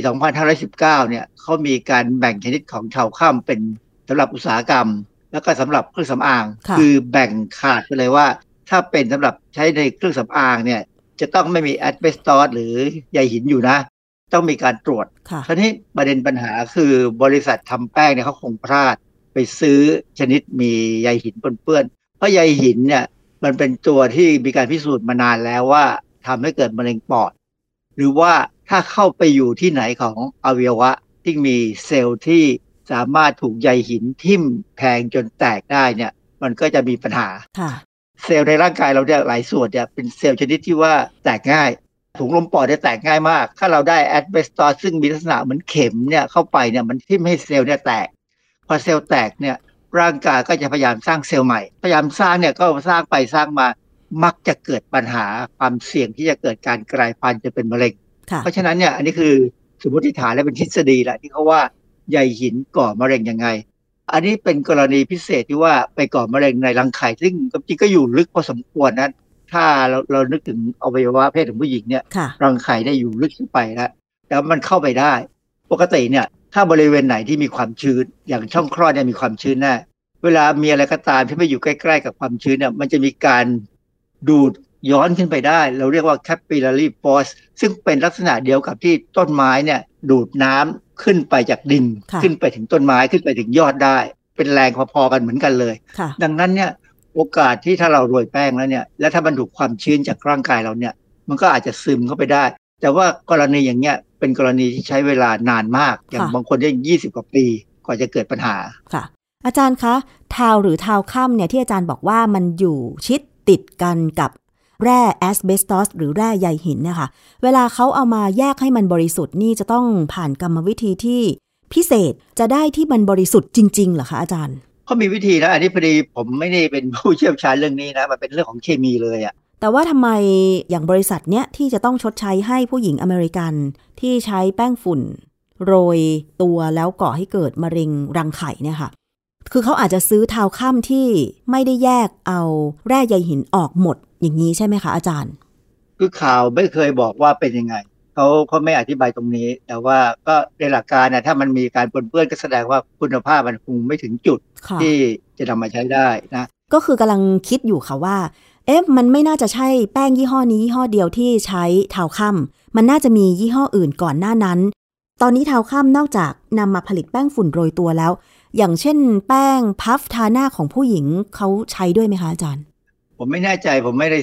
2519 เนี่ยเขามีการแบ่งชนิดของชาวข้ามเป็นสำหรับอุตสาหกรรม แล้วก็สำหรับเครื่องสำอางค่ะอแบ่งขาดไปเลยว่า ถ้าเป็นสำหรับใช้ในเครื่องสำอางเนี่ยจะต้องไม่มีแอดเบสตอสหรือใยหินอยู่นะ ต้องมีการตรวจค่ะคราวนี้ประเด็นปัญหาคือบริษัททำแป้งเนี่ยเขาคงพลาด ไปซื้อชนิดมีใยหินปนเปื้อน เพราะใยหินเนี่ยมันเป็นตัวที่มีการพิสูจน์มานานแล้วว่าทำให้เกิดมะเร็งปอด หรือว่าถ้าเข้าไปอยู่ที่ไหนของอวัยวะที่มีเซลล์ที่สามารถถูกใยหินทิ่มแทงจนแตกได้เนี่ยมันก็จะมีปัญหาค่ะเซลล์ในร่างกายเราเนี่ยหลายส่วนเนี่ยเป็นเซลล์ชนิดที่ว่าแตกง่าย ถุงลมปอดเนี่ยแตกง่ายมาก ถ้าเราได้ asbestos ซึ่งมีลักษณะเหมือนเข็มเนี่ยเข้าไปเนี่ยมันทิ่มให้เซลล์เนี่ยแตกพ อเซลล์แตกเนี่ยร่างกายก็จะพยายามสร้างเซลล์ใหม่ พยายามสร้างเนี่ยก็สร้างไปสร้างมามักจะเกิดปัญหาความเสี่ยงที่จะเกิดการกลายพันธุ์จะเป็นมะเร็งค่ะเพราะฉะนั้นเนี่ยอันนี้คือสมมติฐานและเป็นทฤษฎีแหละที่เขาว่าใยหินก่อมะเร็งยังไง อันนี้เป็นกรณีพิเศษที่ว่าไปก่อมะเร็งในรังไข่ซึ่งจริงๆก็อยู่ลึกพอสมควรนะถ้าเราเรานึกถึงอวัยวะเพศของผู้หญิงเนี่ยค่ะรังไข่ได้อยู่ลึกขึ้นไปแล้วแต่มันเข้าไปได้ ปกติเนี่ย ถ้าบริเวณไหนที่มีความชื้น อย่างช่องคลอดเนี่ยมีความชื้นแน่เวลามีอะไรก็ตามที่ไม่อยู่ใกล้ๆ กับความชื้นเนี่ยมันจะมีการดูดย้อนขึ้นไปได้ เราเรียกว่า capillary force ซึ่งเป็นลักษณะเดียวกับที่ต้นไม้เนี่ยดูดน้ำขึ้นไปจากดินค่ะขึ้นไปถึงต้นไม้ขึ้นไปถึงยอดได้ เป็นแรงพอๆกันเหมือนกันเลยค่ะดังนั้นเนี่ยโอกาสที่ถ้าเราโรยแป้งแล้วเนี่ย และถ้ามันถูกความชื้นจากร่างกายเราเนี่ย มันก็อาจจะซึมเข้าไปได้ แต่ว่ากรณีอย่างเงี้ยเป็นกรณีที่ใช้เวลานานมาก อย่างค่ะบางคนได้ยี่สิบกว่าปีกว่าจะเกิดปัญหาค่ะ อาจารย์คะทาวหรือทาวค่ำเนี่ยที่อาจารย์บอกว่ามันอยู่ชิดติดกันกับแร่แอสเบสตอสหรือแร่ใยหินเนะคะเวลาเขาเอามาแยกให้มันบริสุทธิ์นี่จะต้องผ่านกรรมวิธีที่พิเศษจะได้ที่มันบริสุทธิ์จริงๆเหรอคะอาจารย์เขามีวิธีนะ อันนี้พอดีผมไม่ได้เป็นผู้เชี่ยวชาญเรื่องนี้นะ มันเป็นเรื่องของเคมีเลยอะ่ะ แต่ว่าทำไมอย่างบริษัทเนี้ยที่จะต้องชดใช้ให้ผู้หญิงอเมริกันที่ใช้แป้งฝุ่น โรยตัวแล้วก่อให้เกิดมะเร็งรังไข่เนี่ยค่ะ คือเขาอาจจะซื้อทาวค่ำที่ไม่ได้แยกเอาแร่ใยหินออกหมดอย่างนี้ใช่ไหมคะอาจารย์ คือข่าวไม่เคยบอกว่าเป็นยังไงเขาเขาไม่อธิบายตรงนี้ แต่ว่าก็ในหลักการนะถ้ามันมีการปนเปื้อนก็แสดงว่าคุณภาพมันคงไม่ถึงจุดค่ะที่จะนำมาใช้ได้นะก็คือกำลังคิดอยู่ค่ะว่า เอ๊ะมันไม่น่าจะใช่แป้งยี่ห้อนี้ยี่ห้อเดียวที่ใช้ทาวค่ำมันน่าจะมียี่ห้ออื่นก่อนหน้านั้น ตอนนี้ทาวค่ำนอกจากนำมาผลิตแป้งฝุ่นโรยตัวแล้ว อย่างเช่น แป้งพัฟทาหน้าของผู้หญิงเขาใช้ด้วยไหมคะอาจารย์ ผมไม่แน่ใจผมไม่ได้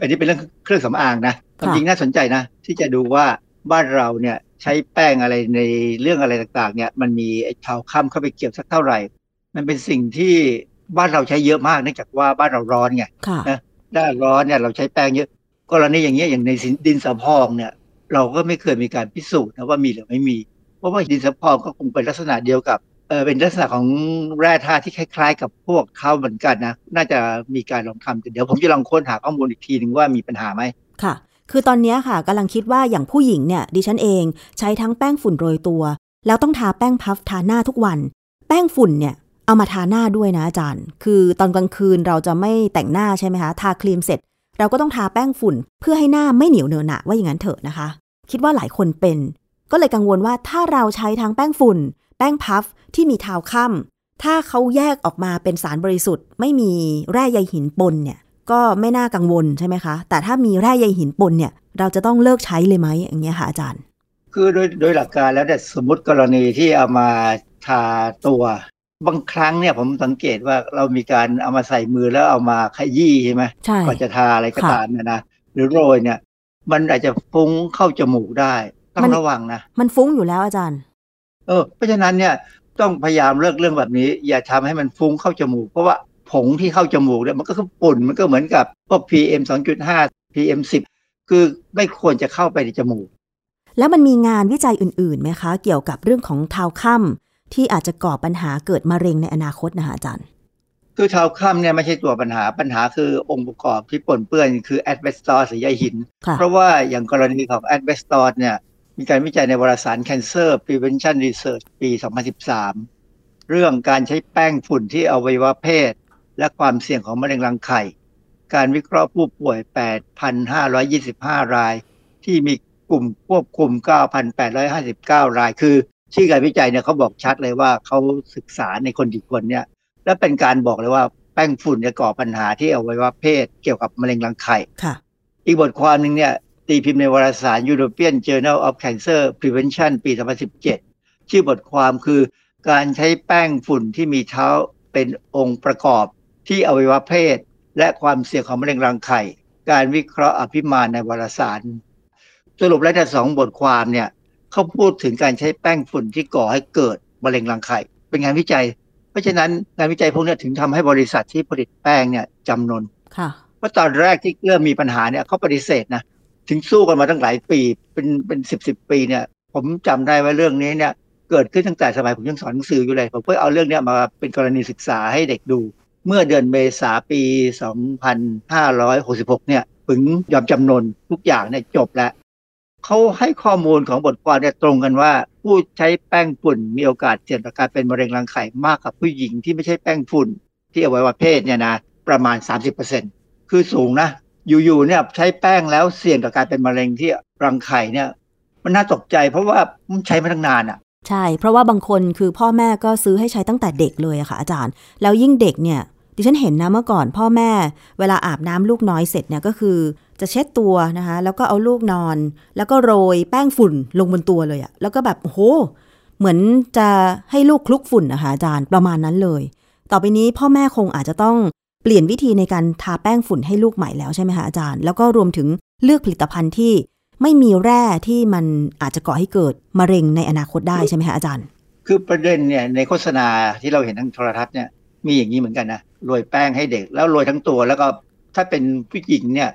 อันนี้เป็นเรื่องเครื่องสำอางนะความค่ะจริงน่าสนใจนะ ที่จะดูว่าบ้านเราเนี่ยใช้แป้งอะไรในเรื่องอะไรต่างๆ เนี่ย มันมีไอ้เทาค่ำเข้าไปเกี่ยวสักเท่าไหร่ มันเป็นสิ่งที่บ้านเราใช้เยอะมากเนื่องจากว่าบ้านเราร้อนไงค่ะนะ หน้าร้อนเนี่ยเราใช้แป้งเยอะกรณีอย่างเงี้ยอย่างในดินสะพองเนี่ย เราก็ไม่เคยมีการพิสูจน์นะว่ามีหรือไม่มี เพราะว่าดินสะพองก็คงเป็นลักษณะเดียวกับเออเป็นลักษณะของแร่ธาตุที่คล้าย ๆ กับพวกเขาเหมือนกันนะ น่าจะมีการลองทำแต่เดี๋ยวผมจะลองค้นหาข้อมูลอีกทีหนึ่งว่ามีปัญหาไหมค่ะ คือตอนนี้ค่ะกำลังคิดว่าอย่างผู้หญิงเนี่ยดิฉันเองใช้ทั้งแป้งฝุ่นโรยตัว แล้วต้องทาแป้งพัฟทาหน้าทุกวัน แป้งฝุ่นเนี่ย เอามาทาหน้าด้วยนะอาจารย์ คือตอนกลางคืนเราจะไม่แต่งหน้าใช่ไหมคะ ทาครีมเสร็จ เราก็ต้องทาแป้งฝุ่น เพื่อให้หน้าไม่เหนียวเนอะหนะว่าอย่างนั้นเถอะนะคะ คิดว่าหลายคนเป็น ก็เลยกังวลว่าถ้าเราใช้ทั้งแป้งฝุ่น แป้งพัฟที่มีทาวค่ำถ้าเขาแยกออกมาเป็นสารบริสุทธิ์ ไม่มีแร่ใยหินปนเนี่ย ก็ไม่น่ากังวลใช่ไหมคะ แต่ถ้ามีแร่ใยหินปนเนี่ย เราจะต้องเลิกใช้เลยไหมอย่างเงี้ยค่ะอาจารย์ คือโดยโดยหลักการแล้วเนี่ยสมมติกรณีที่เอามาทาตัว บางครั้งเนี่ยผมสังเกตว่าเรามีการเอามาใส่มือแล้วเอามาขยี้ใช่ไหมใช่ก่อนจะทาอะไรก็ค่ะตามเนี่ยนะหรือโรยเนี่ย มันอาจจะฟุ้งเข้าจมูกได้ต้อมังนระวังนะมันฟุ้งอยู่แล้วอาจารย์ เออ เพราะฉะนั้นเนี่ยต้องพยายามเลิกเรื่องแบบนี้ อย่าทำให้มันฟุ้งเข้าจมูก เพราะว่าผงที่เข้าจมูกเนี่ยมันก็คือฝุ่นมันก็เหมือนกับพวก PM 2.5 PM 10คือไม่ควรจะเข้าไปในจมูก แล้วมันมีงานวิจัยอื่นๆไหมคะ เกี่ยวกับเรื่องของทาวค่ำ ที่อาจจะก่อปัญหาเกิดมะเร็งในอนาคตนะคะอาจารย์ คือชาวค่ำเนี่ยไม่ใช่ตัวปัญหาปัญหาคือองค์ประกอบที่ปนเปื้อนคือ asbestos หรือใยหินค่ะเพราะว่าอย่างกรณีของ asbestos เนี่ยมีการวิจัยในวารสาร Cancer Prevention Research ปี 2013 เรื่องการใช้แป้งฝุ่นที่อวัยวะเพศ และความเสี่ยงของมะเร็งรังไข่ การวิเคราะห์ผู้ป่วย 8,525 ราย ที่มีกลุ่มควบคุม 9,859 ราย คือ ชื่อการวิจัยเนี่ยเขาบอกชัดเลยว่าเขาศึกษาในคนกี่คนเนี่ย และเป็นการบอกเลยว่าแป้งฝุ่นจะก่อปัญหาที่อวัยวะเพศเกี่ยวกับมะเร็งรังไข่ค่ะอีกบทความหนึ่งเนี่ยตีพิมพ์ในวารสาร European Journal of Cancer Prevention ปี 2017 ชื่อบทความคือการใช้แป้งฝุ่นที่มีเท้าเป็นองค์ประกอบที่อวัยวะเพศ และความเสี่ยงของมะเร็งรังไข่ การวิเคราะห์อภิมานในวารสาร สรุปแล้วแต่สองบทความเนี่ย เขาพูดถึงการใช้แป้งฝุ่นที่ก่อให้เกิดมะเร็งรังไข่ เป็นงานวิจัย เพราะฉะนั้นงานวิจัยพวกเนี้ถึงทำให้บริษัทที่ผลิตแป้งเนี่ยจำนนค่ะเพราะตอนแรกที่เริ่มมีปัญหาเนี่ยเขาปฏิเสธนะถึงสู้กันมาตั้งหลายปีเป็นเป็นสิบสิบปีเนี่ย ผมจำได้ว่าเรื่องนี้เนี่ยเกิดขึ้นตั้งแต่สมัยผมยังสอนหนังสืออยู่เลย ผมเพื่อเอาเรื่องเนี้ยมาเป็นกรณีศึกษาให้เด็กดู เมื่อเดือนเมษาปี 2566 เนี่ย ถึงยอมจำนนทุกอย่างเนี่ยจบแล้ว เขาให้ข้อมูลของบทความเนี่ยตรงกันว่า ผู้ใช้แป้งฝุ่นมีโอกาสเสี่ยงต่อการเป็นมะเร็งรังไข่มากกว่าผู้หญิงที่ไม่ใช่แป้งฝุ่น ที่อวัยวะเพศเนี่ยนะประมาณ 30%คือสูงนะ อยู่ๆเนี่ยใช้แป้งแล้วเสี่ยงต่อการเป็นมะเร็งที่รังไข่เนี่ย มันน่าตกใจเพราะว่ามันใช้มาตั้งนานอะใช่ เพราะว่าบางคนคือพ่อแม่ก็ซื้อให้ใช้ตั้งแต่เด็กเลยอะค่ะอาจารย์ แล้วยิ่งเด็กเนี่ย ดิฉันเห็นนะเมื่อก่อนพ่อแม่ เวลาอาบน้ำลูกน้อยเสร็จเนี่ยก็คือจะเช็ดตัวนะคะ แล้วก็เอาลูกนอน แล้วก็โรยแป้งฝุ่นลงบนตัวเลยอะแล้วก็แบบโอ้โห เหมือนจะให้ลูกคลุกฝุ่นนะคะอาจารย์ประมาณนั้นเลย ต่อไปนี้พ่อแม่คงอาจจะต้องเปลี่ยนวิธีในการทาแป้งฝุ่นให้ลูกใหม่แล้วใช่ไหมคะอาจารย์ แล้วก็รวมถึงเลือกผลิตภัณฑ์ที่ไม่มีแร่ที่มันอาจจะก่อให้เกิดมะเร็งในอนาคตได้ใช่ไหมคะอาจารย์ คือประเด็นเนี่ยในโฆษณาที่เราเห็นทางโทรทัศน์เนี่ยมีอย่างนี้เหมือนกันนะโรยแป้งให้เด็กแล้วโรยทั้งตัวแล้วก็ถ้าเป็นผู้หญิงเนี่ย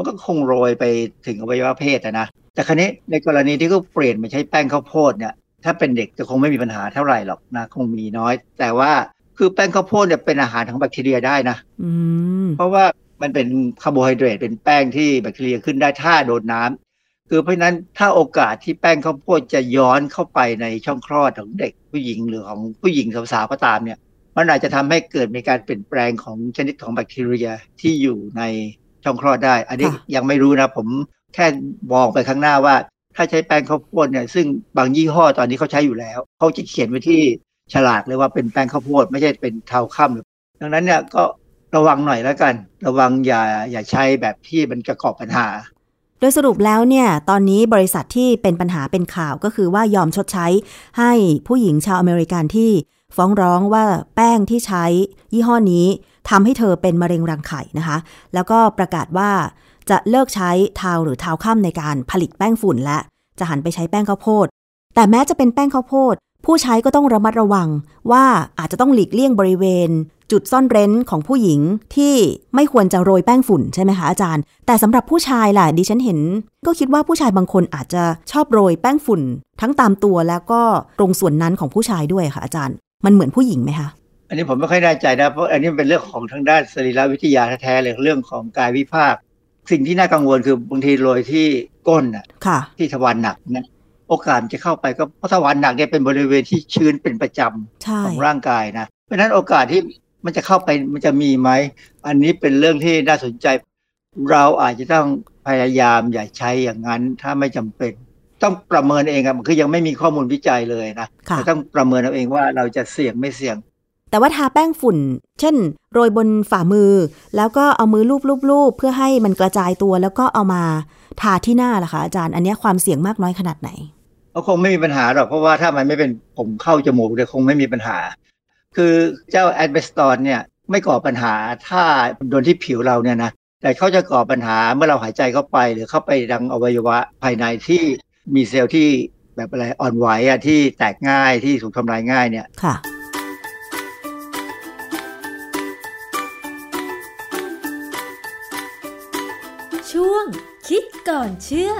มันก็คงโรยไปถึงอวัยวะเพศอะนะ แต่ครั้นี้ในกรณีที่เขาเปลี่ยนมาใช้แป้งข้าวโพดเนี่ย ถ้าเป็นเด็กจะคงไม่มีปัญหาเท่าไหร่หรอกนะ คงมีน้อย แต่ว่าคือแป้งข้าวโพดเนี่ยเป็นอาหารของแบคทีเรียได้นะอืมเพราะว่ามันเป็นคาร์โบไฮเดรตเป็นแป้งที่แบคทีเรียขึ้นได้ถ้าโดนน้ำคือเพราะฉะนั้นถ้าโอกาสที่แป้งข้าวโพดจะย้อนเข้าไปในช่องคลอดของเด็กผู้หญิงหรือของผู้หญิงสาวๆก็ตามเนี่ยมมันอาจจะทำให้เกิดมีการเปลี่ยนแปลงของชนิดของแบคทีเรียที่อยู่ใน ช่องคลอดได้ อันนี้ยังไม่รู้นะ ผมแค่มองไปข้างหน้าว่า ถ้าใช้แป้งข้าวโพดเนี่ยซึ่งบางยี่ห้อตอนนี้เขาใช้อยู่แล้วเขาจะเขียนไว้ที่ฉลากเลยว่าเป็นแป้งข้าวโพดไม่ใช่เป็นเทาค่ำดังนั้นเนี่ยก็ระวังหน่อยแล้วกัน ระวังอย่าอย่าใช้แบบที่มันจะก่อปัญหา โดยสรุปแล้วเนี่ย ตอนนี้บริษัทที่เป็นปัญหาเป็นข่าวก็คือว่ายอมชดใช้ให้ผู้หญิงชาวอเมริกันที่ฟ้องร้องว่าแป้งที่ใช้ยี่ห้อนี้ ทำให้เธอเป็นมะเร็งรังไข่นะคะ แล้วก็ประกาศว่าจะเลิกใช้เทาหรือเทาค่ำในการผลิตแป้งฝุ่นและ จะหันไปใช้แป้งข้าวโพด แต่แม้จะเป็นแป้งข้าวโพด ผู้ใช้ก็ต้องระมัดระวังว่าอาจจะต้องหลีกเลี่ยงบริเวณ จุดซ่อนเร้นของผู้หญิงที่ไม่ควรจะโรยแป้งฝุ่นใช่ไหมคะอาจารย์ แต่สำหรับผู้ชายล่ะดิฉันเห็น ก็คิดว่าผู้ชายบางคนอาจจะชอบโรยแป้งฝุ่น ทั้งตามตัวแล้วก็ตรงส่วนนั้นของผู้ชายด้วยค่ะอาจารย์ มันเหมือนผู้หญิงไหมคะ อันนี้ผมไม่ค่อยแน่ใจนะ เพราะอันนี้เป็นเรื่องของทางด้านสรีรวิทยาแท้ๆเลยเรื่องของกายวิภาค สิ่งที่น่ากังวลคือบางทีโรยที่ก้นอะค่ะที่ทวารหนักเนี่ยโอกาสจะเข้าไปก็เพราะทวารหนักเนี่ยเป็นบริเวณที่ชื้นเป็นประจำใช่ของร่างกายนะ เพราะฉะนั้นโอกาสที่มันจะเข้าไปมันจะมีไหม อันนี้เป็นเรื่องที่น่าสนใจ เราอาจจะต้องพยายามอย่าใช้อย่างนั้นถ้าไม่จำเป็น ต้องประเมินเองอะมันคือยังไม่มีข้อมูลวิจัยเลยนะค่ะแต่ต้องประเมินเอาเองว่าเราจะเสี่ยงไม่เสี่ยง แต่ว่าทาแป้งฝุ่น เช่น โรยบนฝ่ามือ แล้วก็เอามือลูบๆๆเพื่อให้มันกระจายตัว แล้วก็เอามาทาที่หน้าล่ะคะอาจารย์ อันนี้ความเสี่ยงมากน้อยขนาดไหนก็คงไม่มีปัญหาหรอกเพราะว่าถ้ามันไม่เป็นผมเข้าจมูกเนี่ยคงไม่มีปัญหา คือเจ้าแอดเบสตอนเนี่ยไม่ก่อปัญหาถ้าโดนที่ผิวเราเนี่ยนะแต่เขาจะก่อปัญหาเมื่อเราหายใจเข้าไป หรือเข้าไปดังอวัยวะภายในที่มีเซลล์ที่แบบอะไรอ่อนไหวอะที่แตกง่ายที่ถูกทำลายง่ายเนี่ย ก่อนเชื่อ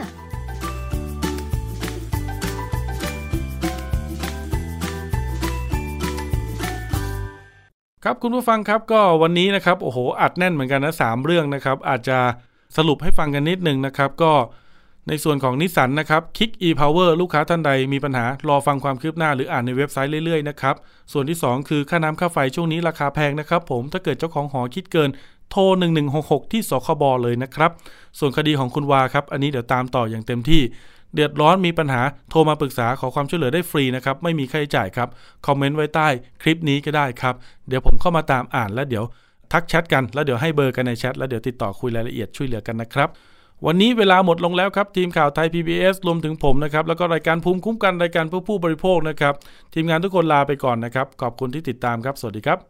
ครับคุณผู้ฟังครับก็วันนี้นะครับโอ้โหอัดแน่นเหมือนกันนะสามเรื่องนะครับ อาจจะสรุปให้ฟังกันนิดนึงนะครับ ก็ในส่วนของนิสสันนะครับคิก e-power ลูกค้าท่านใดมีปัญหารอฟังความคืบหน้าหรืออ่านในเว็บไซต์เรื่อยๆนะครับ ส่วนที่ 2 คือค่าน้ำค่าไฟช่วงนี้ราคาแพงนะครับ ผมถ้าเกิดเจ้าของหอคิดเกิน โทร 1166 ที่สคบเลยนะครับ ส่วนคดีของคุณวาครับ อันนี้เดี๋ยวตามต่ออย่างเต็มที่ เดือดร้อนมีปัญหาโทรมาปรึกษาขอความช่วยเหลือได้ฟรีนะครับ ไม่มีค่าใช้จ่ายครับ คอมเมนต์ไว้ใต้คลิปนี้ก็ได้ครับ เดี๋ยวผมเข้ามาตามอ่านแล้วเดี๋ยวทักแชทกันแล้วเดี๋ยวให้เบอร์กันในแชทแล้วเดี๋ยวติดต่อคุยรายละเอียดช่วยเหลือกันนะครับวันนี้เวลาหมดลงแล้วครับ ทีมข่าวไทย PBS รวมถึงผมนะครับ แล้วก็รายการภูมิคุ้มกันรายการเพื่อผู้บริโภคนะครับ ทีมงานทุกคนลาไปก่อนนะครับ ขอบคุณที่ติดตามครับ สวัสดีครับ